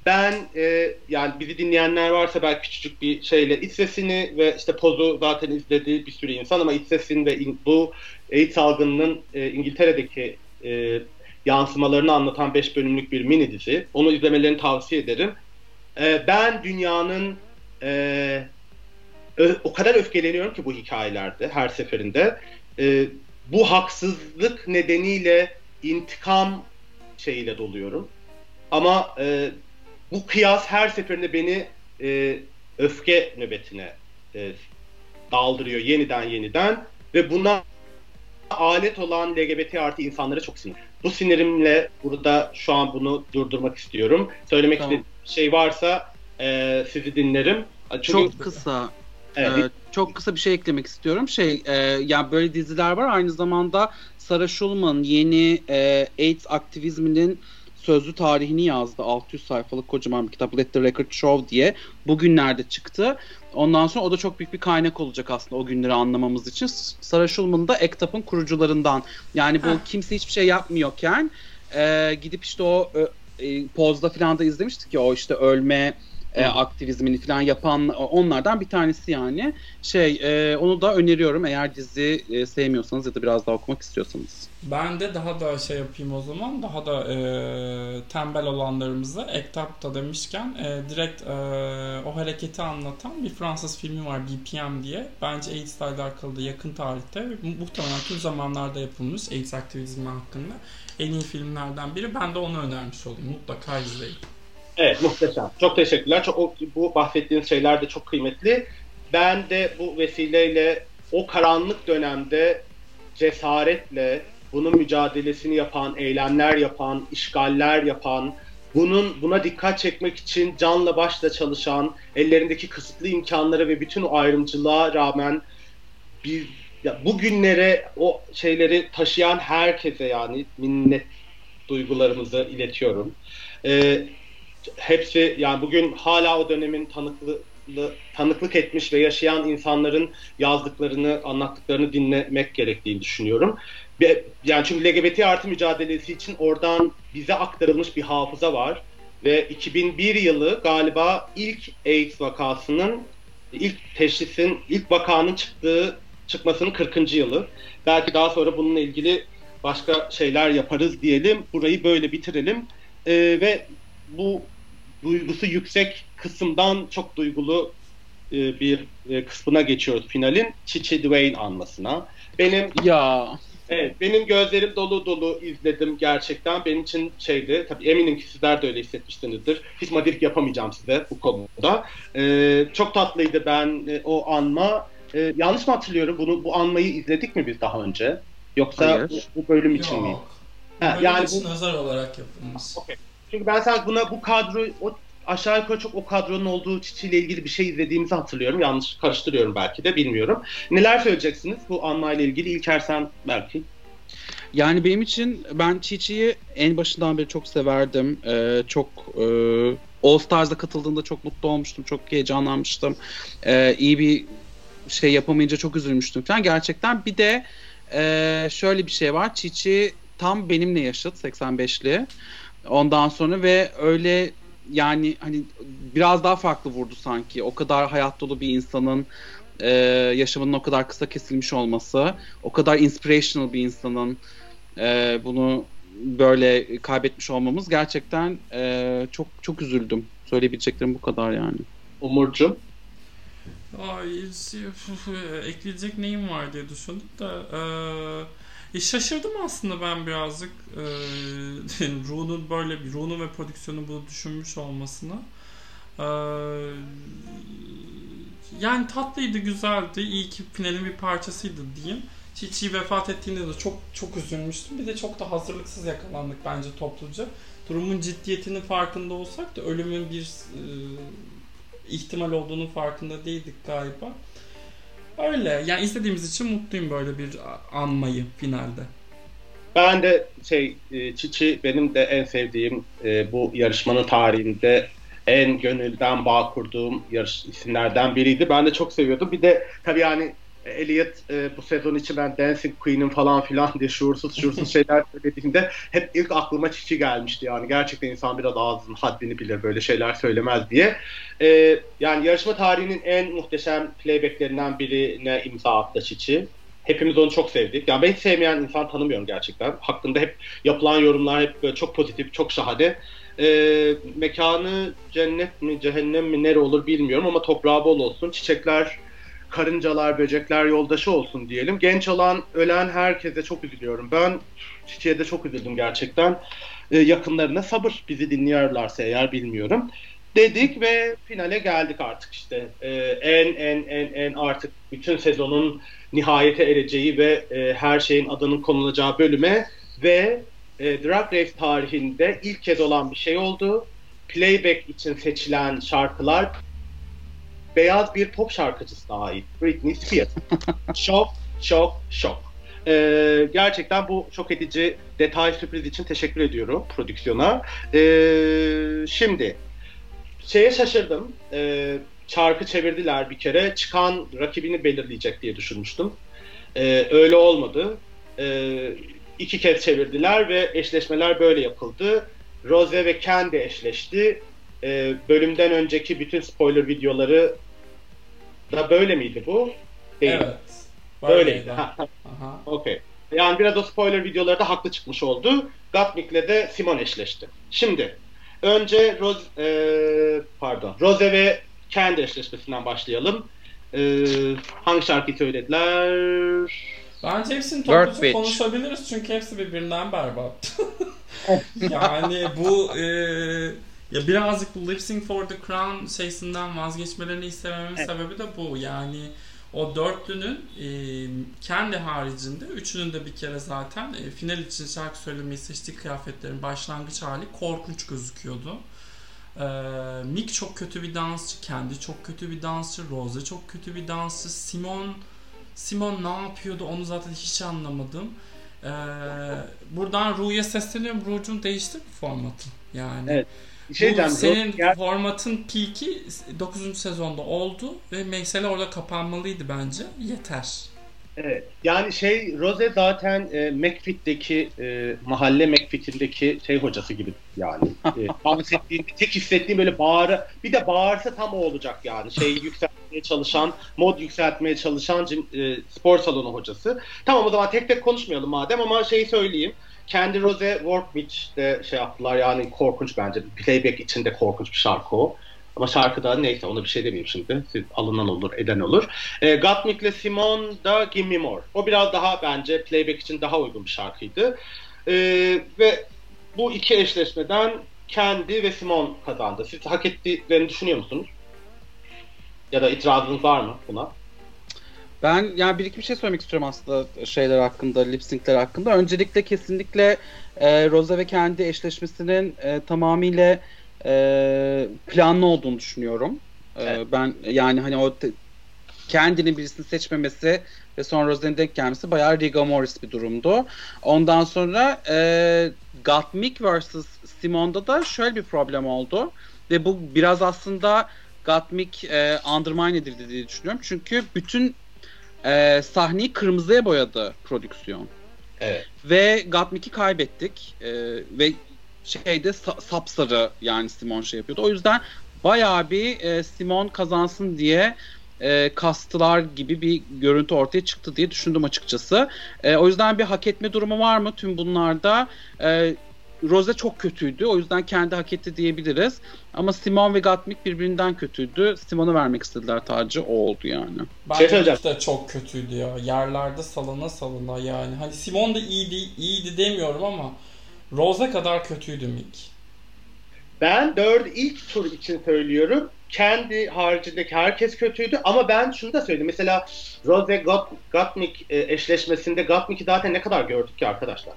Ben e, yani bizi dinleyenler varsa belki küçücük bir şeyle iç sesini ve işte pozu zaten izledi bir sürü insan ama iç sesin ve in, bu AIDS salgınının e, İngiltere'deki e, yansımalarını anlatan 5 bölümlük bir mini dizi. Onu izlemelerini tavsiye ederim. E, ben dünyanın e, o kadar öfkeleniyorum ki bu hikayelerde her seferinde. E, bu haksızlık nedeniyle intikam şeyiyle doluyorum. Ama e, bu kıyas her seferinde beni e, öfke nöbetine e, daldırıyor yeniden yeniden ve buna alet olan LGBT artı insanlara çok sinir. Bu sinirimle burada şu an bunu durdurmak istiyorum. Söylemek tamam. istediğim şey varsa e, sizi dinlerim. Çünkü... Çok kısa. Evet. Ee, çok kısa bir şey eklemek istiyorum. Şey, e, yani böyle diziler var. Aynı zamanda Sarah Schulman yeni e, AIDS aktivizminin sözlü tarihini yazdı. 600 sayfalık kocaman bir kitap Let the Record Show diye. Bugünlerde çıktı. Ondan sonra o da çok büyük bir kaynak olacak aslında o günleri anlamamız için. Sarah Schulman da ECTAP'ın kurucularından. Yani bu ha. kimse hiçbir şey yapmıyorken e, gidip işte o e, pozda falan da izlemiştik ya o işte ölme e, aktivizmini falan yapan onlardan bir tanesi yani. Şey e, onu da öneriyorum eğer dizi e, sevmiyorsanız ya da biraz daha okumak istiyorsanız. Ben de daha da şey yapayım o zaman daha da e, tembel olanlarımızı Ektap'ta demişken e, direkt e, o hareketi anlatan bir Fransız filmi var BPM diye. Bence AIDS ile alakalı da yakın tarihte muhtemelen tüm zamanlarda yapılmış AIDS aktivizmi hakkında en iyi filmlerden biri. Ben de onu önermiş olayım. Mutlaka izleyin. Evet muhteşem. Çok teşekkürler. Çok, bu bahsettiğiniz şeyler de çok kıymetli. Ben de bu vesileyle o karanlık dönemde cesaretle bunun mücadelesini yapan, eylemler yapan, işgaller yapan, bunun buna dikkat çekmek için canla başla çalışan, ellerindeki kısıtlı imkanlara ve bütün o ayrımcılığa rağmen bir ya bugünlere o şeyleri taşıyan herkese yani minnet duygularımızı iletiyorum. Ee, hepsi yani bugün hala o dönemin tanıklı tanıklık etmiş ve yaşayan insanların yazdıklarını, anlattıklarını dinlemek gerektiğini düşünüyorum. Yani çünkü LGBT artı mücadelesi için oradan bize aktarılmış bir hafıza var. Ve 2001 yılı galiba ilk AIDS vakasının, ilk teşhisin, ilk vakanın çıktığı, çıkmasının 40. yılı. Belki daha sonra bununla ilgili başka şeyler yaparız diyelim. Burayı böyle bitirelim. Ee, ve bu duygusu yüksek kısımdan çok duygulu e, bir e, kısmına geçiyoruz finalin. Chichi Dwayne anmasına. Benim ya Evet, benim gözlerim dolu dolu izledim gerçekten. Benim için şeydi, tabii eminim ki sizler de öyle hissetmişsinizdir. Hiç madirik yapamayacağım size bu konuda. Ee, çok tatlıydı ben e, o anma. Ee, yanlış mı hatırlıyorum? Bunu bu anmayı izledik mi biz daha önce? Yoksa bu, bu bölüm için Yok. mi? Ha, bölüm yani için bu... özel olarak yapılmış. Okay. Çünkü ben sen buna bu kadro o aşağı yukarı çok o kadronun olduğu Çiçi ile ilgili bir şey izlediğimizi hatırlıyorum. Yanlış karıştırıyorum belki de bilmiyorum. Neler söyleyeceksiniz bu Anma ile ilgili? İlker sen belki. Yani benim için ben Çiçi'yi en başından beri çok severdim. Ee, çok e, All Stars'a katıldığında çok mutlu olmuştum. Çok heyecanlanmıştım. Ee, iyi bir şey yapamayınca çok üzülmüştüm falan. Gerçekten bir de e, şöyle bir şey var. Çiçi tam benimle yaşıt 85'li. Ondan sonra ve öyle yani hani biraz daha farklı vurdu sanki. O kadar hayat dolu bir insanın e, yaşamının o kadar kısa kesilmiş olması, o kadar inspirational bir insanın e, bunu böyle kaybetmiş olmamız gerçekten e, çok çok üzüldüm. Söyleyebileceklerim bu kadar yani. Umurcuğum? Ay, ekleyecek neyim var diye düşündüm de e, şaşırdım aslında ben birazcık e, Rune'un böyle bir Rune'un ve prodüksiyonu bunu düşünmüş olmasına. E, yani tatlıydı, güzeldi. İyi ki finalin bir parçasıydı diyeyim. Çiçi vefat ettiğinde de çok çok üzülmüştüm. Bir de çok da hazırlıksız yakalandık bence topluca. Durumun ciddiyetinin farkında olsak da ölümün bir e, ihtimal olduğunu farkında değildik galiba. Öyle. Yani istediğimiz için mutluyum böyle bir anmayı finalde. Ben de şey e, Çiçi benim de en sevdiğim e, bu yarışmanın tarihinde en gönülden bağ kurduğum yarış isimlerden biriydi. Ben de çok seviyordum. Bir de tabii yani Elliot e, bu sezon için ben Dancing Queen'im falan filan diye şuursuz şuursuz şeyler söylediğinde hep ilk aklıma Çiçi gelmişti yani. Gerçekten insan biraz ağzının haddini bilir böyle şeyler söylemez diye. E, yani yarışma tarihinin en muhteşem playbacklerinden birine imza attı Çiçi. Hepimiz onu çok sevdik. Yani ben hiç sevmeyen insan tanımıyorum gerçekten. Hakkında hep yapılan yorumlar hep böyle çok pozitif, çok şahane. E, mekanı cennet mi, cehennem mi, nere olur bilmiyorum ama toprağı bol olsun. Çiçekler karıncalar, böcekler yoldaşı olsun diyelim. Genç olan, ölen herkese çok üzülüyorum. Ben Çiçeğe de çok üzüldüm gerçekten. Ee, yakınlarına sabır bizi dinliyorlarsa eğer bilmiyorum. Dedik ve finale geldik artık işte. Ee, en en en en artık bütün sezonun nihayete ereceği ve e, her şeyin adının konulacağı bölüme ve e, Drag Race tarihinde ilk kez olan bir şey oldu. Playback için seçilen şarkılar beyaz bir pop şarkıcısına ait. Britney Spears. şok, şok, şok. Ee, gerçekten bu şok edici detay sürpriz için teşekkür ediyorum prodüksiyona. Ee, şimdi şeye şaşırdım. Ee, çarkı çevirdiler bir kere. Çıkan rakibini belirleyecek diye düşünmüştüm. Ee, öyle olmadı. Ee, iki kez çevirdiler ve eşleşmeler böyle yapıldı. Rose ve Ken de eşleşti. Ee, bölümden önceki bütün spoiler videoları da böyle miydi bu? Değil. Evet. Böyleydi. Okey. Yani biraz o spoiler videoları da haklı çıkmış oldu. Gottmik'le de Simon eşleşti. Şimdi önce Rose, e, pardon, Rose ve Kendi eşleşmesinden başlayalım. E, hangi şarkıyı söylediler? Bence hepsini topluca konuşabiliriz çünkü hepsi birbirinden berbat. yani bu e, ya birazcık bu Lip Sync for the Crown şeysinden vazgeçmelerini istememin evet. sebebi de bu. Yani o dörtlünün e, kendi haricinde üçünün de bir kere zaten e, final için şarkı söylemeyi seçtiği kıyafetlerin başlangıç hali korkunç gözüküyordu. E, Mick çok kötü bir dansçı, kendi çok kötü bir dansçı, Rose çok kötü bir dansçı, Simon Simon ne yapıyordu onu zaten hiç anlamadım. E, buradan Ru'ya sesleniyorum. Ru'cum değiştir formatı. Yani evet. Şey Bu senin ya... formatın peak'i 9. sezonda oldu ve mesele orada kapanmalıydı bence. Yeter. Evet. Yani şey Rose zaten e, McFit'teki e, mahalle McFit'indeki şey hocası gibi yani. E, tek hissettiğim böyle bağır bir de bağırsa tam o olacak yani. Şey yükseltmeye çalışan, mod yükseltmeye çalışan e, spor salonu hocası. Tamam o zaman tek tek konuşmayalım madem ama şeyi söyleyeyim. Kendi Rose Workbeach de şey yaptılar yani korkunç bence. Playback içinde korkunç bir şarkı o. Ama şarkıda neyse ona bir şey demeyeyim şimdi. Siz alınan olur, eden olur. E, Gottmik ile Simon da Give Me More. O biraz daha bence playback için daha uygun bir şarkıydı. E, ve bu iki eşleşmeden Kendi ve Simon kazandı. Siz hak ettiklerini düşünüyor musunuz? Ya da itirazınız var mı buna? Ben yani bir iki bir şey söylemek istiyorum aslında şeyler hakkında, lip sync'ler hakkında. Öncelikle kesinlikle e, Rosa ve kendi eşleşmesinin e, tamamıyla e, planlı olduğunu düşünüyorum. E, evet. Ben yani hani o te, kendini birisini seçmemesi ve sonra Rosa'nın denk gelmesi bayağı Riga Morris bir durumdu. Ondan sonra e, Gottmik vs. Simon'da da şöyle bir problem oldu. Ve bu biraz aslında Gottmik e, undermine edildi diye düşünüyorum. Çünkü bütün e, sahneyi kırmızıya boyadı prodüksiyon. Evet. Ve Gottmik'i kaybettik. E, ve şeyde sa- sapsarı yani Simon şey yapıyordu. O yüzden bayağı bir e, Simon kazansın diye e, kastılar gibi bir görüntü ortaya çıktı diye düşündüm açıkçası. E, o yüzden bir hak etme durumu var mı tüm bunlarda? E, Rose çok kötüydü. O yüzden kendi hak etti diyebiliriz. Ama Simon ve Gatmik birbirinden kötüydü. Simon'u vermek istediler tacı. O oldu yani. Bence şey de çok kötüydü ya. Yerlerde salına salına yani. Hani Simon da iyiydi, iyiydi demiyorum ama Rose kadar kötüydü Mick. Ben dört ilk tur için söylüyorum. Kendi haricindeki herkes kötüydü ama ben şunu da söyleyeyim. Mesela Rose Got, Gottmik e, eşleşmesinde Gottmik'i zaten ne kadar gördük ki arkadaşlar.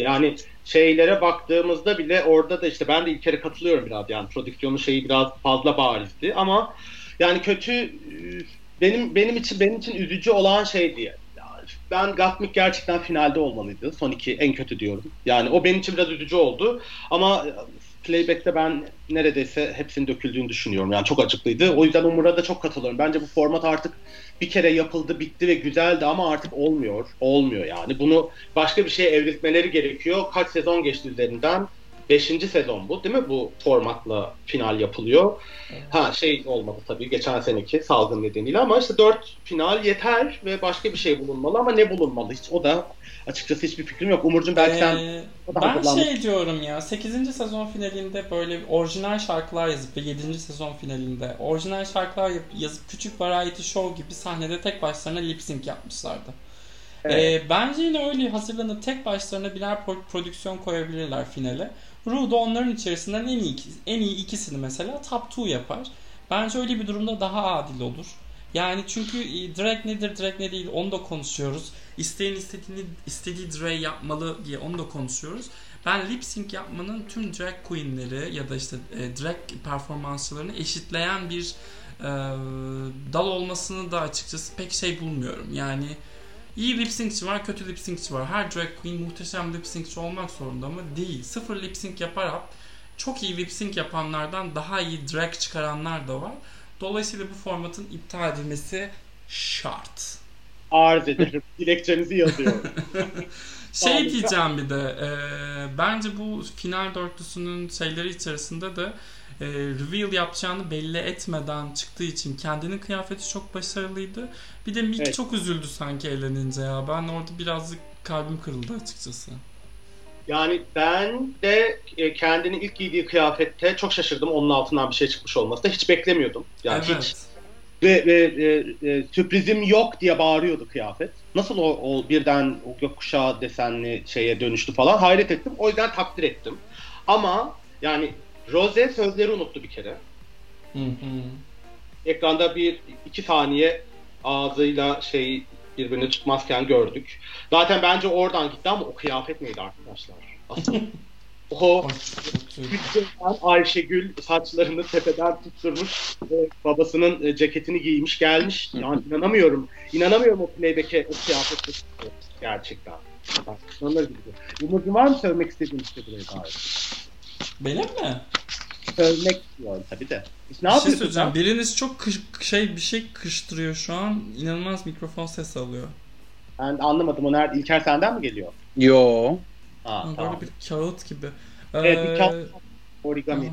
Yani şeylere baktığımızda bile orada da işte ben de ilk kere katılıyorum biraz yani prodüksiyonun şeyi biraz fazla barizdi ama yani kötü benim benim için benim için üzücü olan şey diye. Ben Gatmik gerçekten finalde olmalıydı. Son iki en kötü diyorum. Yani o benim için biraz üzücü oldu. Ama playback'te ben neredeyse hepsinin döküldüğünü düşünüyorum. Yani çok açıklıydı. O yüzden Umur'a da çok katılıyorum. Bence bu format artık bir kere yapıldı, bitti ve güzeldi ama artık olmuyor. Olmuyor yani. Bunu başka bir şeye evrilmeleri gerekiyor. Kaç sezon geçti üzerinden? Beşinci sezon bu değil mi? Bu formatla final yapılıyor. Ha şey olmadı tabii geçen seneki salgın nedeniyle ama işte dört final yeter ve başka bir şey bulunmalı ama ne bulunmalı hiç o da açıkçası hiçbir fikrim yok. Umurcuğum belki sen Ee, ben şey diyorum ya 8. sezon finalinde böyle orijinal şarkılar yazıp ve 7. sezon finalinde orijinal şarkılar yazıp küçük variety show gibi sahnede tek başlarına lip sync yapmışlardı. Evet. Ee, bence yine öyle hazırlanıp tek başlarına birer pro- prodüksiyon koyabilirler finale. Ru da onların içerisinden en iyi en iyi ikisini mesela top 2 yapar. Bence öyle bir durumda daha adil olur. Yani çünkü e, drag nedir, drag ne değil onu da konuşuyoruz. İsteyen istediğini istediği drag yapmalı diye onu da konuşuyoruz. Ben lip sync yapmanın tüm drag queenleri ya da işte e, drag performansçılarını eşitleyen bir e, dal olmasını da açıkçası pek şey bulmuyorum. Yani iyi lip syncçi var, kötü lip syncçi var. Her drag queen muhteşem lip syncçi olmak zorunda mı? Değil. Sıfır lip sync yaparak çok iyi lip sync yapanlardan daha iyi drag çıkaranlar da var. Dolayısıyla bu formatın iptal edilmesi şart. arz ederim. Dilekçenizi yazıyorum. Şey diyeceğim bir de e, bence bu final dörtlüsünün şeyleri içerisinde de e, reveal yapacağını belli etmeden çıktığı için kendinin kıyafeti çok başarılıydı. Bir de Mick Evet. çok üzüldü sanki eğlenince ya. Ben orada birazcık kalbim kırıldı açıkçası. Yani ben de e, kendini ilk giydiği kıyafette çok şaşırdım. Onun altından bir şey çıkmış olması da hiç beklemiyordum. Yani evet. hiç ve, ve e, e, sürprizim yok diye bağırıyordu kıyafet. Nasıl o, o birden o gökkuşağı desenli şeye dönüştü falan hayret ettim. O yüzden takdir ettim. Ama yani Rose sözleri unuttu bir kere. Hı hı. Ekranda bir iki saniye ağzıyla şey birbirine çıkmazken gördük. Zaten bence oradan gitti ama o kıyafet neydi arkadaşlar? Asıl o Ay, çok kötü. Güzel Ayşegül saçlarını tepeden tutturmuş e, babasının e, ceketini giymiş gelmiş. Yani inanamıyorum. İnanamıyorum o playback'e o kıyafetle gerçekten. İnanılır gibi. Umurcuğum var mı söylemek istediğin bir şey buraya dair? Benim mi? Söylemek istiyorum tabii de. Ne bir şey yapıyorsun? söyleyeceğim. sen? Biriniz çok kış- şey bir şey kıştırıyor şu an. İnanılmaz mikrofon ses alıyor. Ben anlamadım. O nerede? İlker senden mi geliyor? Yo. Ha, Böyle tamam. bir kağıt gibi. Evet, bir Ee, kağıt origami.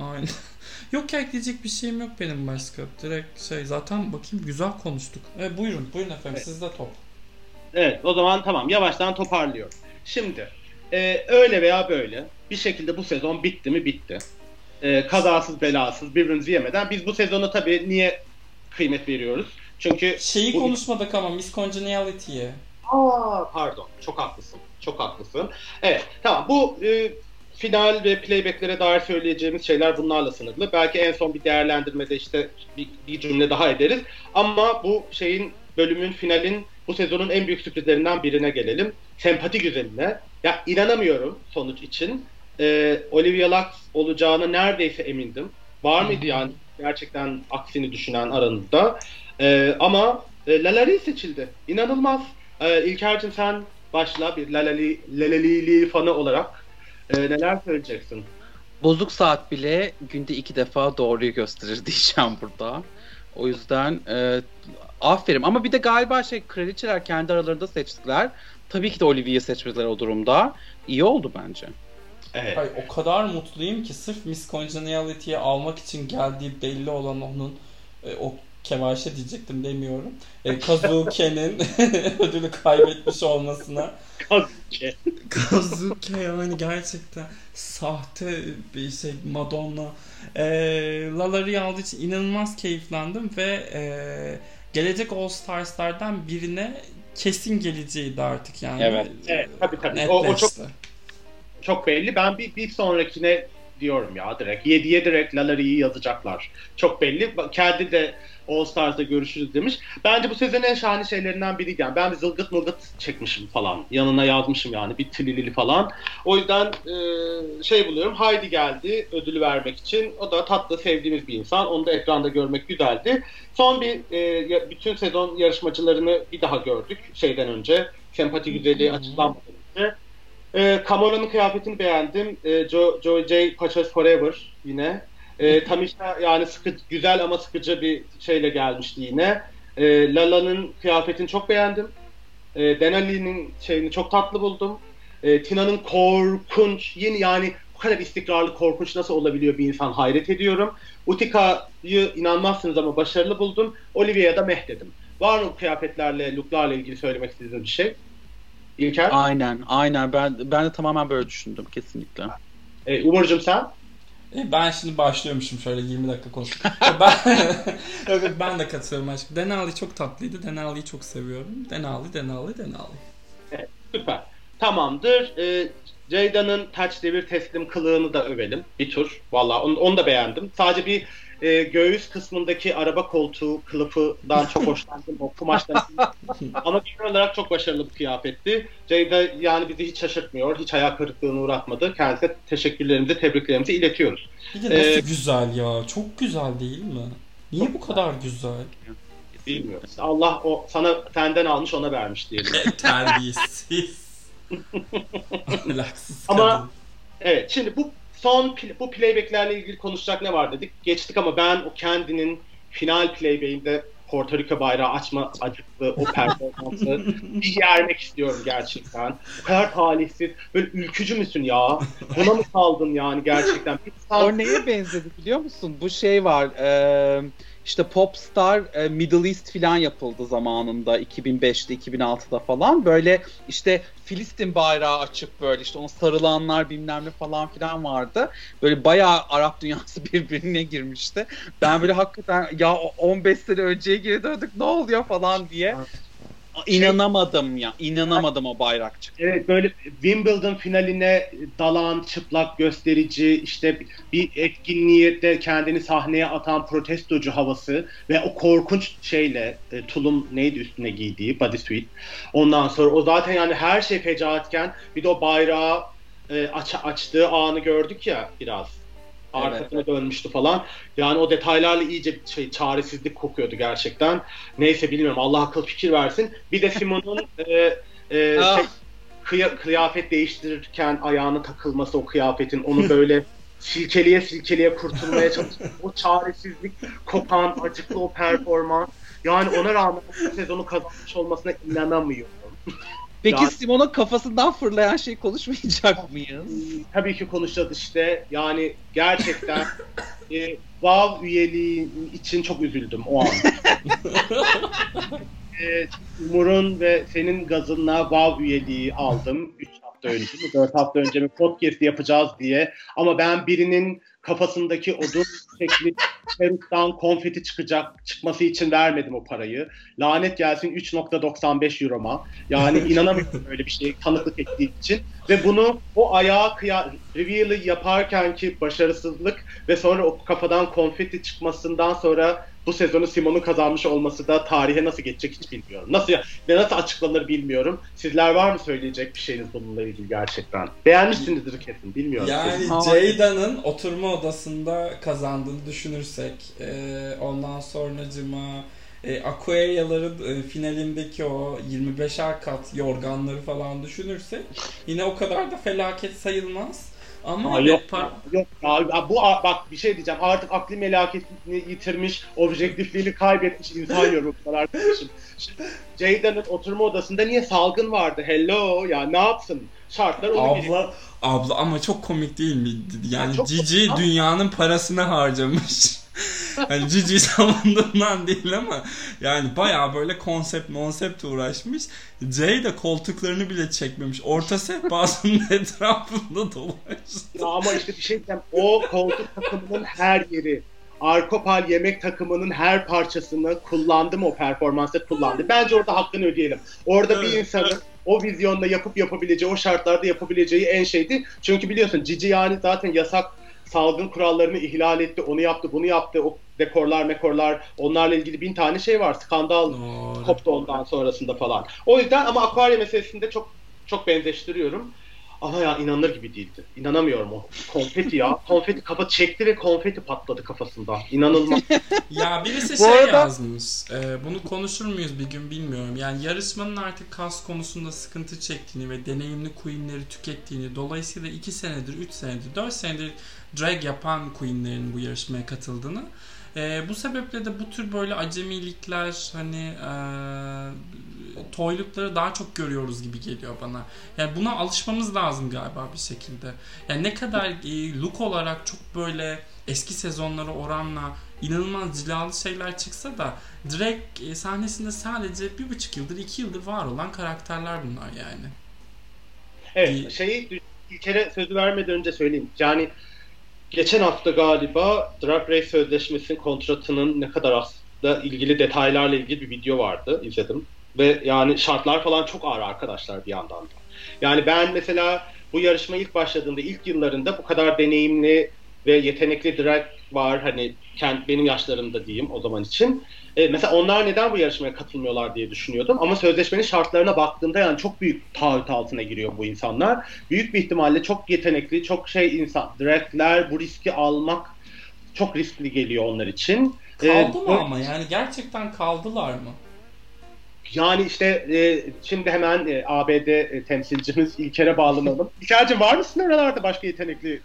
Aa, Aynen. Yok ya ekleyecek bir şeyim yok benim başka. Direkt şey zaten bakayım güzel konuştuk. Evet, buyurun buyurun efendim Evet. sizde top. Evet o zaman tamam yavaştan toparlıyorum. Şimdi e, öyle veya böyle bir şekilde bu sezon bitti mi bitti. E, kazasız belasız birbirimizi yemeden biz bu sezonu tabii niye kıymet veriyoruz? Çünkü Şeyi bu- konuşmadık ama Miss Congeniality'ye. Aa pardon çok haklısın çok haklısın. Evet tamam bu e, final ve playbacklere dair söyleyeceğimiz şeyler bunlarla sınırlı. Belki en son bir değerlendirmede işte bir, bir cümle daha ederiz. Ama bu şeyin bölümün finalin bu sezonun en büyük sürprizlerinden birine gelelim. Sempati güzeline. Ya inanamıyorum sonuç için. Ee, Olivia Lux olacağına neredeyse emindim. Var mıydı yani gerçekten aksini düşünen aranızda? Ee, ama e, Lalari seçildi. İnanılmaz. Ee, İlker'cim sen başla bir Lalali, Lalalili fanı olarak e, neler söyleyeceksin? Bozuk saat bile günde iki defa doğruyu gösterir diyeceğim burada. O yüzden e, aferin. Ama bir de galiba şey kraliçeler kendi aralarında seçtiler. Tabii ki de Olivia'yı seçmediler o durumda. İyi oldu bence. Evet. Ay o kadar mutluyum ki sırf Miss Congeniality'ye almak için geldiği belli olan onun e, o kevaşe diyecektim demiyorum. E, Kazuke'nin ödülü kaybetmiş olmasına. Kazuke. Kazuke yani gerçekten sahte bir şey Madonna. E, Lalari'yi aldığı için inanılmaz keyiflendim ve e, gelecek All Stars'lardan birine kesin geleceğiydi artık yani. Evet. Evet, tabii, tabii. O- o çok-. Çok belli. Ben bir, bir sonrakine diyorum ya direkt. 7'ye direkt Lalari'yi yazacaklar. Çok belli. Kendi de All Stars'da görüşürüz demiş. Bence bu sezonun en şahane şeylerinden biriydi. Yani ben bir zılgıt mılgıt çekmişim falan. Yanına yazmışım yani bir trilili falan. O yüzden e, şey buluyorum. Haydi geldi ödülü vermek için. O da tatlı sevdiğimiz bir insan. Onu da ekranda görmek güzeldi. Son bir e, bütün sezon yarışmacılarını bir daha gördük şeyden önce. Sempati güzelliği Hı hı. açıklanmadan önce. E, Kamona'nın kıyafetini beğendim. E, Joe, Joe J. Pacha's Forever yine. E, Tamisha yani sıkı, güzel ama sıkıcı bir şeyle gelmişti yine. E, Lala'nın kıyafetini çok beğendim. E, Denali'nin şeyini çok tatlı buldum. E, Tina'nın korkunç, yeni yani bu kadar istikrarlı korkunç nasıl olabiliyor bir insan hayret ediyorum. Utika'yı inanmazsınız ama başarılı buldum. Olivia'ya da meh dedim. Var mı kıyafetlerle, looklarla ilgili söylemek istediğiniz bir şey? İlker? Aynen, aynen. Ben ben de tamamen böyle düşündüm kesinlikle. E, Umurcuğum sen? E, ben şimdi başlıyormuşum şöyle 20 dakika konuşmaya. ben, evet, ben de katılıyorum aşkım. Denali çok tatlıydı. Denali'yi çok seviyorum. Denali, Denali, Denali. Evet, süper. Tamamdır. Ee, Ceyda'nın taç devir teslim kılığını da övelim. Bir tur. Valla onu, onu da beğendim. Sadece bir e, göğüs kısmındaki araba koltuğu kılıfından çok hoşlandım. o kumaştan. Ama genel olarak çok başarılı bir kıyafetti. Ceyda yani bizi hiç şaşırtmıyor. Hiç hayal kırıklığına uğratmadı. Kendisine teşekkürlerimizi, tebriklerimizi iletiyoruz. Bir de nasıl Ee, güzel ya. Çok güzel değil mi? Niye bu kadar güzel? Bilmiyorum. Allah o sana senden almış ona vermiş diyelim. Terbiyesiz. Ahlaksız Ama-. Evet şimdi bu son bu playbacklerle ilgili konuşacak ne var dedik. Geçtik ama ben o kendinin final playback'inde Porto Rico bayrağı açma acıklı o performansı bir yermek istiyorum gerçekten. Bu kadar talihsiz. Böyle ülkücü müsün ya? Buna mı kaldın yani gerçekten? Bir insan- neye benzedi biliyor musun? Bu şey var. e, işte Popstar e, Middle East filan yapıldı zamanında 2005'te 2006'da falan. Böyle işte Filistin bayrağı açıp böyle işte ona sarılanlar bilmem ne falan filan vardı. Böyle bayağı Arap dünyası birbirine girmişti. Ben böyle hakikaten ya o 15 sene önceye geri döndük ne oluyor falan diye. İnanamadım ya. inanamadım o bayrak çıktı. Evet böyle Wimbledon finaline dalan, çıplak gösterici, işte bir etkinliğe kendini sahneye atan protestocu havası ve o korkunç şeyle e, tulum neydi üstüne giydiği bodysuit. Ondan sonra o zaten yani her şey fecaatken bir de o bayrağı e, aç, açtığı anı gördük ya biraz. Arkasına dönmüştü falan. Yani o detaylarla iyice şey çaresizlik kokuyordu gerçekten. Neyse bilmiyorum. Allah akıl fikir versin. Bir de Simon'un e, e, Ah. şey, kıya- kıyafet değiştirirken ayağına takılması o kıyafetin onu böyle silkeleye silkeleye kurtulmaya çalışıyor. O çaresizlik, kopan, acıklı o performans. Yani ona rağmen bu sezonu kazanmış olmasına inanamıyorum. Peki Ya- Simon'un kafasından fırlayan şey konuşmayacak mıyız? Tabii ki konuşacağız işte. Yani gerçekten e, WoW üyeliği için çok üzüldüm o an. e, Umur'un ve senin gazınla WoW üyeliği aldım. 3 hafta önce mi 4 hafta önce mi podcast yapacağız diye. Ama ben birinin kafasındaki odun şekli peruktan konfeti çıkacak çıkması için vermedim o parayı. Lanet gelsin 3.95 euroma. Yani inanamıyorum öyle bir şeye tanıklık ettiği için. Ve bunu o ayağa kıya reveal'ı yaparken ki başarısızlık ve sonra o kafadan konfeti çıkmasından sonra bu sezonu Simon'un kazanmış olması da tarihe nasıl geçecek hiç bilmiyorum. Nasıl ve nasıl açıklanır bilmiyorum. Sizler var mı söyleyecek bir şeyiniz bununla ilgili gerçekten? Beğenmişsinizdir kesin bilmiyorum. Yani. Ceyda'nın oturma odasında kazandığını düşünürsek e, ondan sonracıma e, Aquaria'ların e, finalindeki o 25'er kat yorganları falan düşünürsek yine o kadar da felaket sayılmaz. Ama Aa, yok, par- yok ya, bu bak bir şey diyeceğim artık akli melaketini yitirmiş, objektifliğini kaybetmiş insan yorumlar arkadaşım. Ceyda'nın oturma odasında niye salgın vardı? Hello ya ne yapsın? Şartlar onu abla abla ama çok komik değil mi? Yani Ya Cici dünyanın parasını harcamış. Hani Cici savunduğundan değil ama yani bayağı böyle konsept konsept uğraşmış. Jay de koltuklarını bile çekmemiş. Orta sehpasının etrafında dolaştı. Ya ama işte bir şey diyeceğim. O koltuk takımının her yeri, Arkopal yemek takımının her parçasını kullandı mı o performansta kullandı. Bence orada hakkını ödeyelim. Orada bir Evet. insanın o vizyonda yapıp yapabileceği, o şartlarda yapabileceği en şeydi. Çünkü biliyorsun Cici yani zaten yasak salgın kurallarını ihlal etti, onu yaptı, bunu yaptı, o dekorlar, mekorlar, onlarla ilgili bin tane şey var. Skandal koptu ondan sonrasında falan. O yüzden ama akvaryum meselesinde çok çok benzeştiriyorum. Ama ya inanılır gibi değildi. İnanamıyorum o. Konfeti ya. Konfeti kafa çekti ve konfeti patladı kafasında. İnanılmaz. ya birisi Bu şey arada- yazmış. e, bunu konuşur muyuz bir gün bilmiyorum. Yani yarışmanın artık kas konusunda sıkıntı çektiğini ve deneyimli queenleri tükettiğini dolayısıyla 2 senedir, 3 senedir, 4 senedir drag yapan queenlerin bu yarışmaya katıldığını e, bu sebeple de bu tür böyle acemilikler hani e, toylukları daha çok görüyoruz gibi geliyor bana. Yani buna alışmamız lazım galiba bir şekilde. Yani ne kadar e, look olarak çok böyle eski sezonlara oranla inanılmaz cilalı şeyler çıksa da e, sahnesinde sadece bir buçuk yıldır, iki yıldır var olan karakterler bunlar yani. Evet, şeyi bir kere sözü vermeden önce söyleyeyim. Yani geçen hafta galiba Drag Race Sözleşmesi'nin kontratının ne kadar aslında ilgili detaylarla ilgili bir video vardı. izledim. Ve yani şartlar falan çok ağır arkadaşlar bir yandan da. Yani ben mesela bu yarışma ilk başladığında, ilk yıllarında bu kadar deneyimli ve yetenekli drag var. Hani kend, benim yaşlarımda diyeyim o zaman için. E, mesela onlar neden bu yarışmaya katılmıyorlar diye düşünüyordum. Ama sözleşmenin şartlarına baktığımda yani çok büyük taahhüt altına giriyor bu insanlar. Büyük bir ihtimalle çok yetenekli, çok şey insan, dragler bu riski almak çok riskli geliyor onlar için. Kaldı E, mı ama yani gerçekten kaldılar mı? Yani işte e, şimdi hemen e, ABD e, temsilcimiz İlker'e bağlanalım. İlker'cim var mısın oralarda başka yetenekli?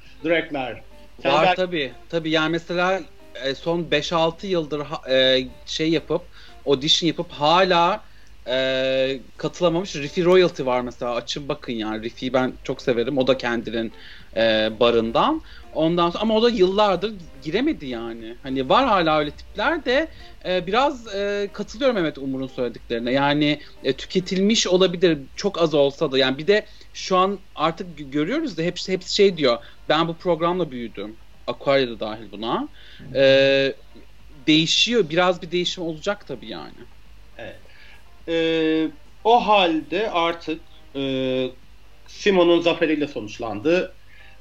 Sen Var belki- tabii. Tabii yani mesela e, son 5-6 yıldır e, şey yapıp audition yapıp hala e, katılamamış Riffy Royalty var mesela. Açın bakın yani. Riffy'yi ben çok severim. O da kendinin e, barından. Ondan sonra ama o da yıllardır giremedi yani. Hani var hala öyle tipler de e, biraz e, katılıyorum Mehmet Umur'un söylediklerine. Yani e, tüketilmiş olabilir çok az olsa da. Yani bir de şu an artık gö- görüyoruz da hepsi hepsi şey diyor. Ben bu programla büyüdüm. Aquaria da dahil buna. E, değişiyor. Biraz bir değişim olacak tabii yani. Ee, o halde artık e, Simon'un zaferiyle sonuçlandı.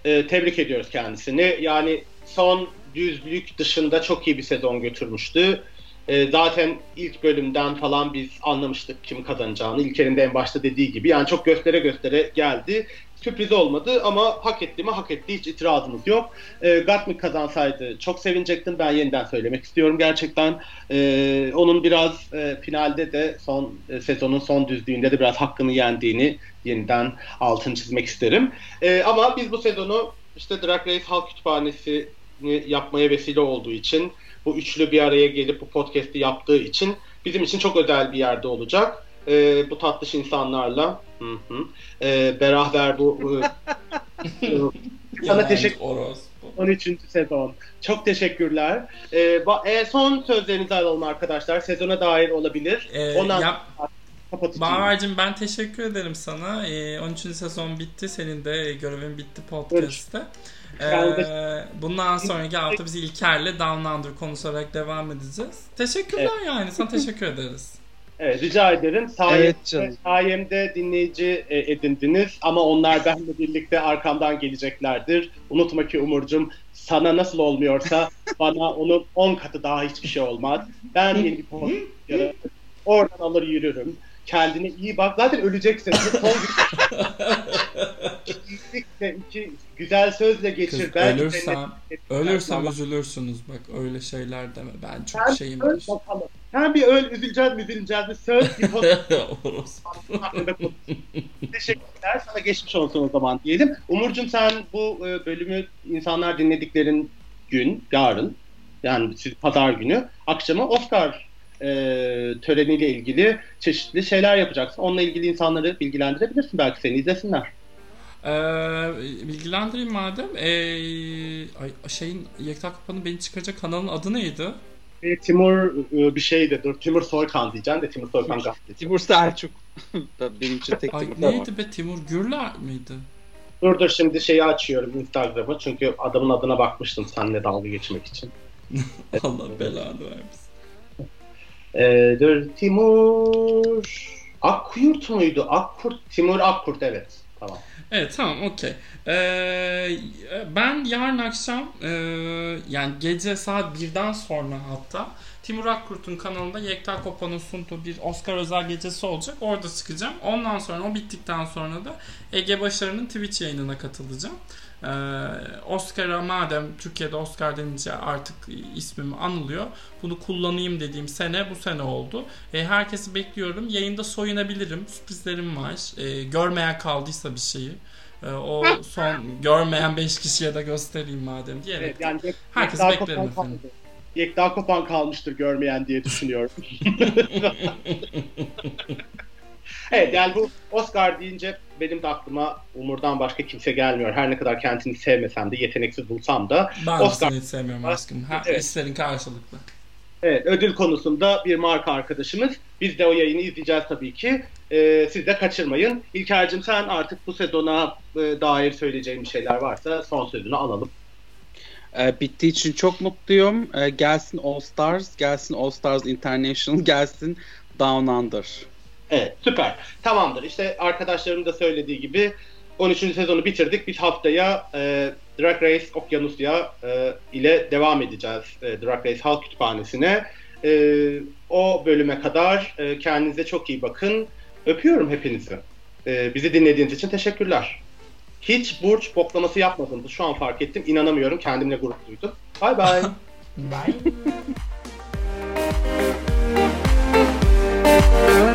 Ee, tebrik ediyoruz kendisini. Yani son düzlük dışında çok iyi bir sezon götürmüştü. Ee, zaten ilk bölümden falan biz anlamıştık kim kazanacağını. İlker'in de en başta dediği gibi. Yani çok göstere göstere geldi. Sürpriz olmadı ama hak etti mi hak etti. Hiç itirazımız yok. Ee, Gatmik kazansaydı çok sevinecektim. Ben yeniden söylemek istiyorum gerçekten. Ee, onun biraz e, finalde de son e, sezonun son düzlüğünde de biraz hakkını yendiğini yeniden altını çizmek isterim. Ee, ama biz bu sezonu işte Drag Race Halk Kütüphanesi yapmaya vesile olduğu için bu üçlü bir araya gelip bu podcast'i yaptığı için bizim için çok özel bir yerde olacak. Ee, bu tatlış insanlarla hı hı, e, beraber bu e, sana teşekkür orospu. 13. sezon. Çok teşekkürler. Ee, e, son sözlerinizi alalım arkadaşlar. Sezona dair olabilir. Ee, Ondan ya. Bağır'cığım ben teşekkür ederim sana. Ee, 13. sezon bitti. Senin de görevin bitti podcast'te. Ee, bundan sonraki hafta biz İlker'le Down Under konuşarak devam edeceğiz. Teşekkürler yani. Sana teşekkür ederiz. Evet, rica ederim. Sayemde, Evet canım. sayemde dinleyici e, edindiniz ama onlar benimle birlikte arkamdan geleceklerdir. Unutma ki Umurcuğum sana nasıl olmuyorsa bana onun 10 katı daha hiçbir şey olmaz. Ben yeni bir yaratırım. Oradan alır yürürüm. Kendine iyi bak. Zaten öleceksin. Son gün iki güzel sözle Kız geçir. Belki ölürsem, ölürsem üzülürsünüz. Bak öyle şeyler deme. Ben çok Sen şeyim. bakalım. Sen bir öl, üzüleceğiz mi üzüleceğiz mi? Söz bir. Teşekkürler. Sana geçmiş olsun o zaman diyelim. Umurcuğum sen bu e, bölümü insanlar dinlediklerin gün, yarın, yani siz pazar günü akşama Oscar e, töreniyle ilgili çeşitli şeyler yapacaksın. Onunla ilgili insanları bilgilendirebilirsin. Belki seni izlesinler. Ee, bilgilendireyim madem. Ee, ay, şeyin Yekta Kapan'ın beni çıkaracak kanalın adı neydi? E, Timur e, bir şeydi. Dur Timur Soykan diyeceğim de Timur Soykan gazeteci. Timur Selçuk. Benim için tek Ay neydi be Timur Gürler miydi? Dur dur şimdi şeyi açıyorum Instagram'ı. Çünkü adamın adına bakmıştım seninle dalga geçmek için. Allah belanı vermesin. Ee, dur Timur Akkurt muydu? Akkurt Timur Akkurt evet. Tamam. Evet tamam okey. Ee, ben yarın akşam e, yani gece saat birden sonra hatta Timur Akkurt'un kanalında Yekta Kopa'nın sunduğu bir Oscar özel gecesi olacak. Orada çıkacağım. Ondan sonra o bittikten sonra da Ege Başarı'nın Twitch yayınına katılacağım. Ee, Oscar'a madem Türkiye'de Oscar denince artık ismim anılıyor. Bunu kullanayım dediğim sene bu sene oldu. E, herkesi bekliyorum. Yayında soyunabilirim. Sürprizlerim var. E, görmeyen kaldıysa bir şeyi. E, o son görmeyen 5 kişiye de göstereyim madem diyerek. Evet, yani herkes beklerim efendim. Yekta Kopan kalmıştır görmeyen diye düşünüyorum. evet yani bu Oscar deyince benim de aklıma Umur'dan başka kimse gelmiyor. Her ne kadar kendini sevmesem de yeteneksiz bulsam da. Ben Oscar... seni sevmiyorum aşkım. Her evet. hislerin karşılıklı. Evet, ödül konusunda bir marka arkadaşımız. Biz de o yayını izleyeceğiz tabii ki. Ee, siz de kaçırmayın. İlker'cim sen artık bu sezona e, dair söyleyeceğin şeyler varsa son sözünü alalım. E, bittiği için çok mutluyum. E, gelsin All Stars, gelsin All Stars International, gelsin Down Under. Evet süper. Tamamdır. İşte arkadaşlarım da söylediği gibi 13. sezonu bitirdik. Biz haftaya e, Drag Race Okyanusya e, ile devam edeceğiz e, Drag Race Halk Kütüphanesi'ne. E, o bölüme kadar e, kendinize çok iyi bakın. Öpüyorum hepinizi. E, bizi dinlediğiniz için teşekkürler. Hiç burç boklaması yapmadınız. Şu an fark ettim. İnanamıyorum. Kendimle gurur duydum. Bay bay. bye.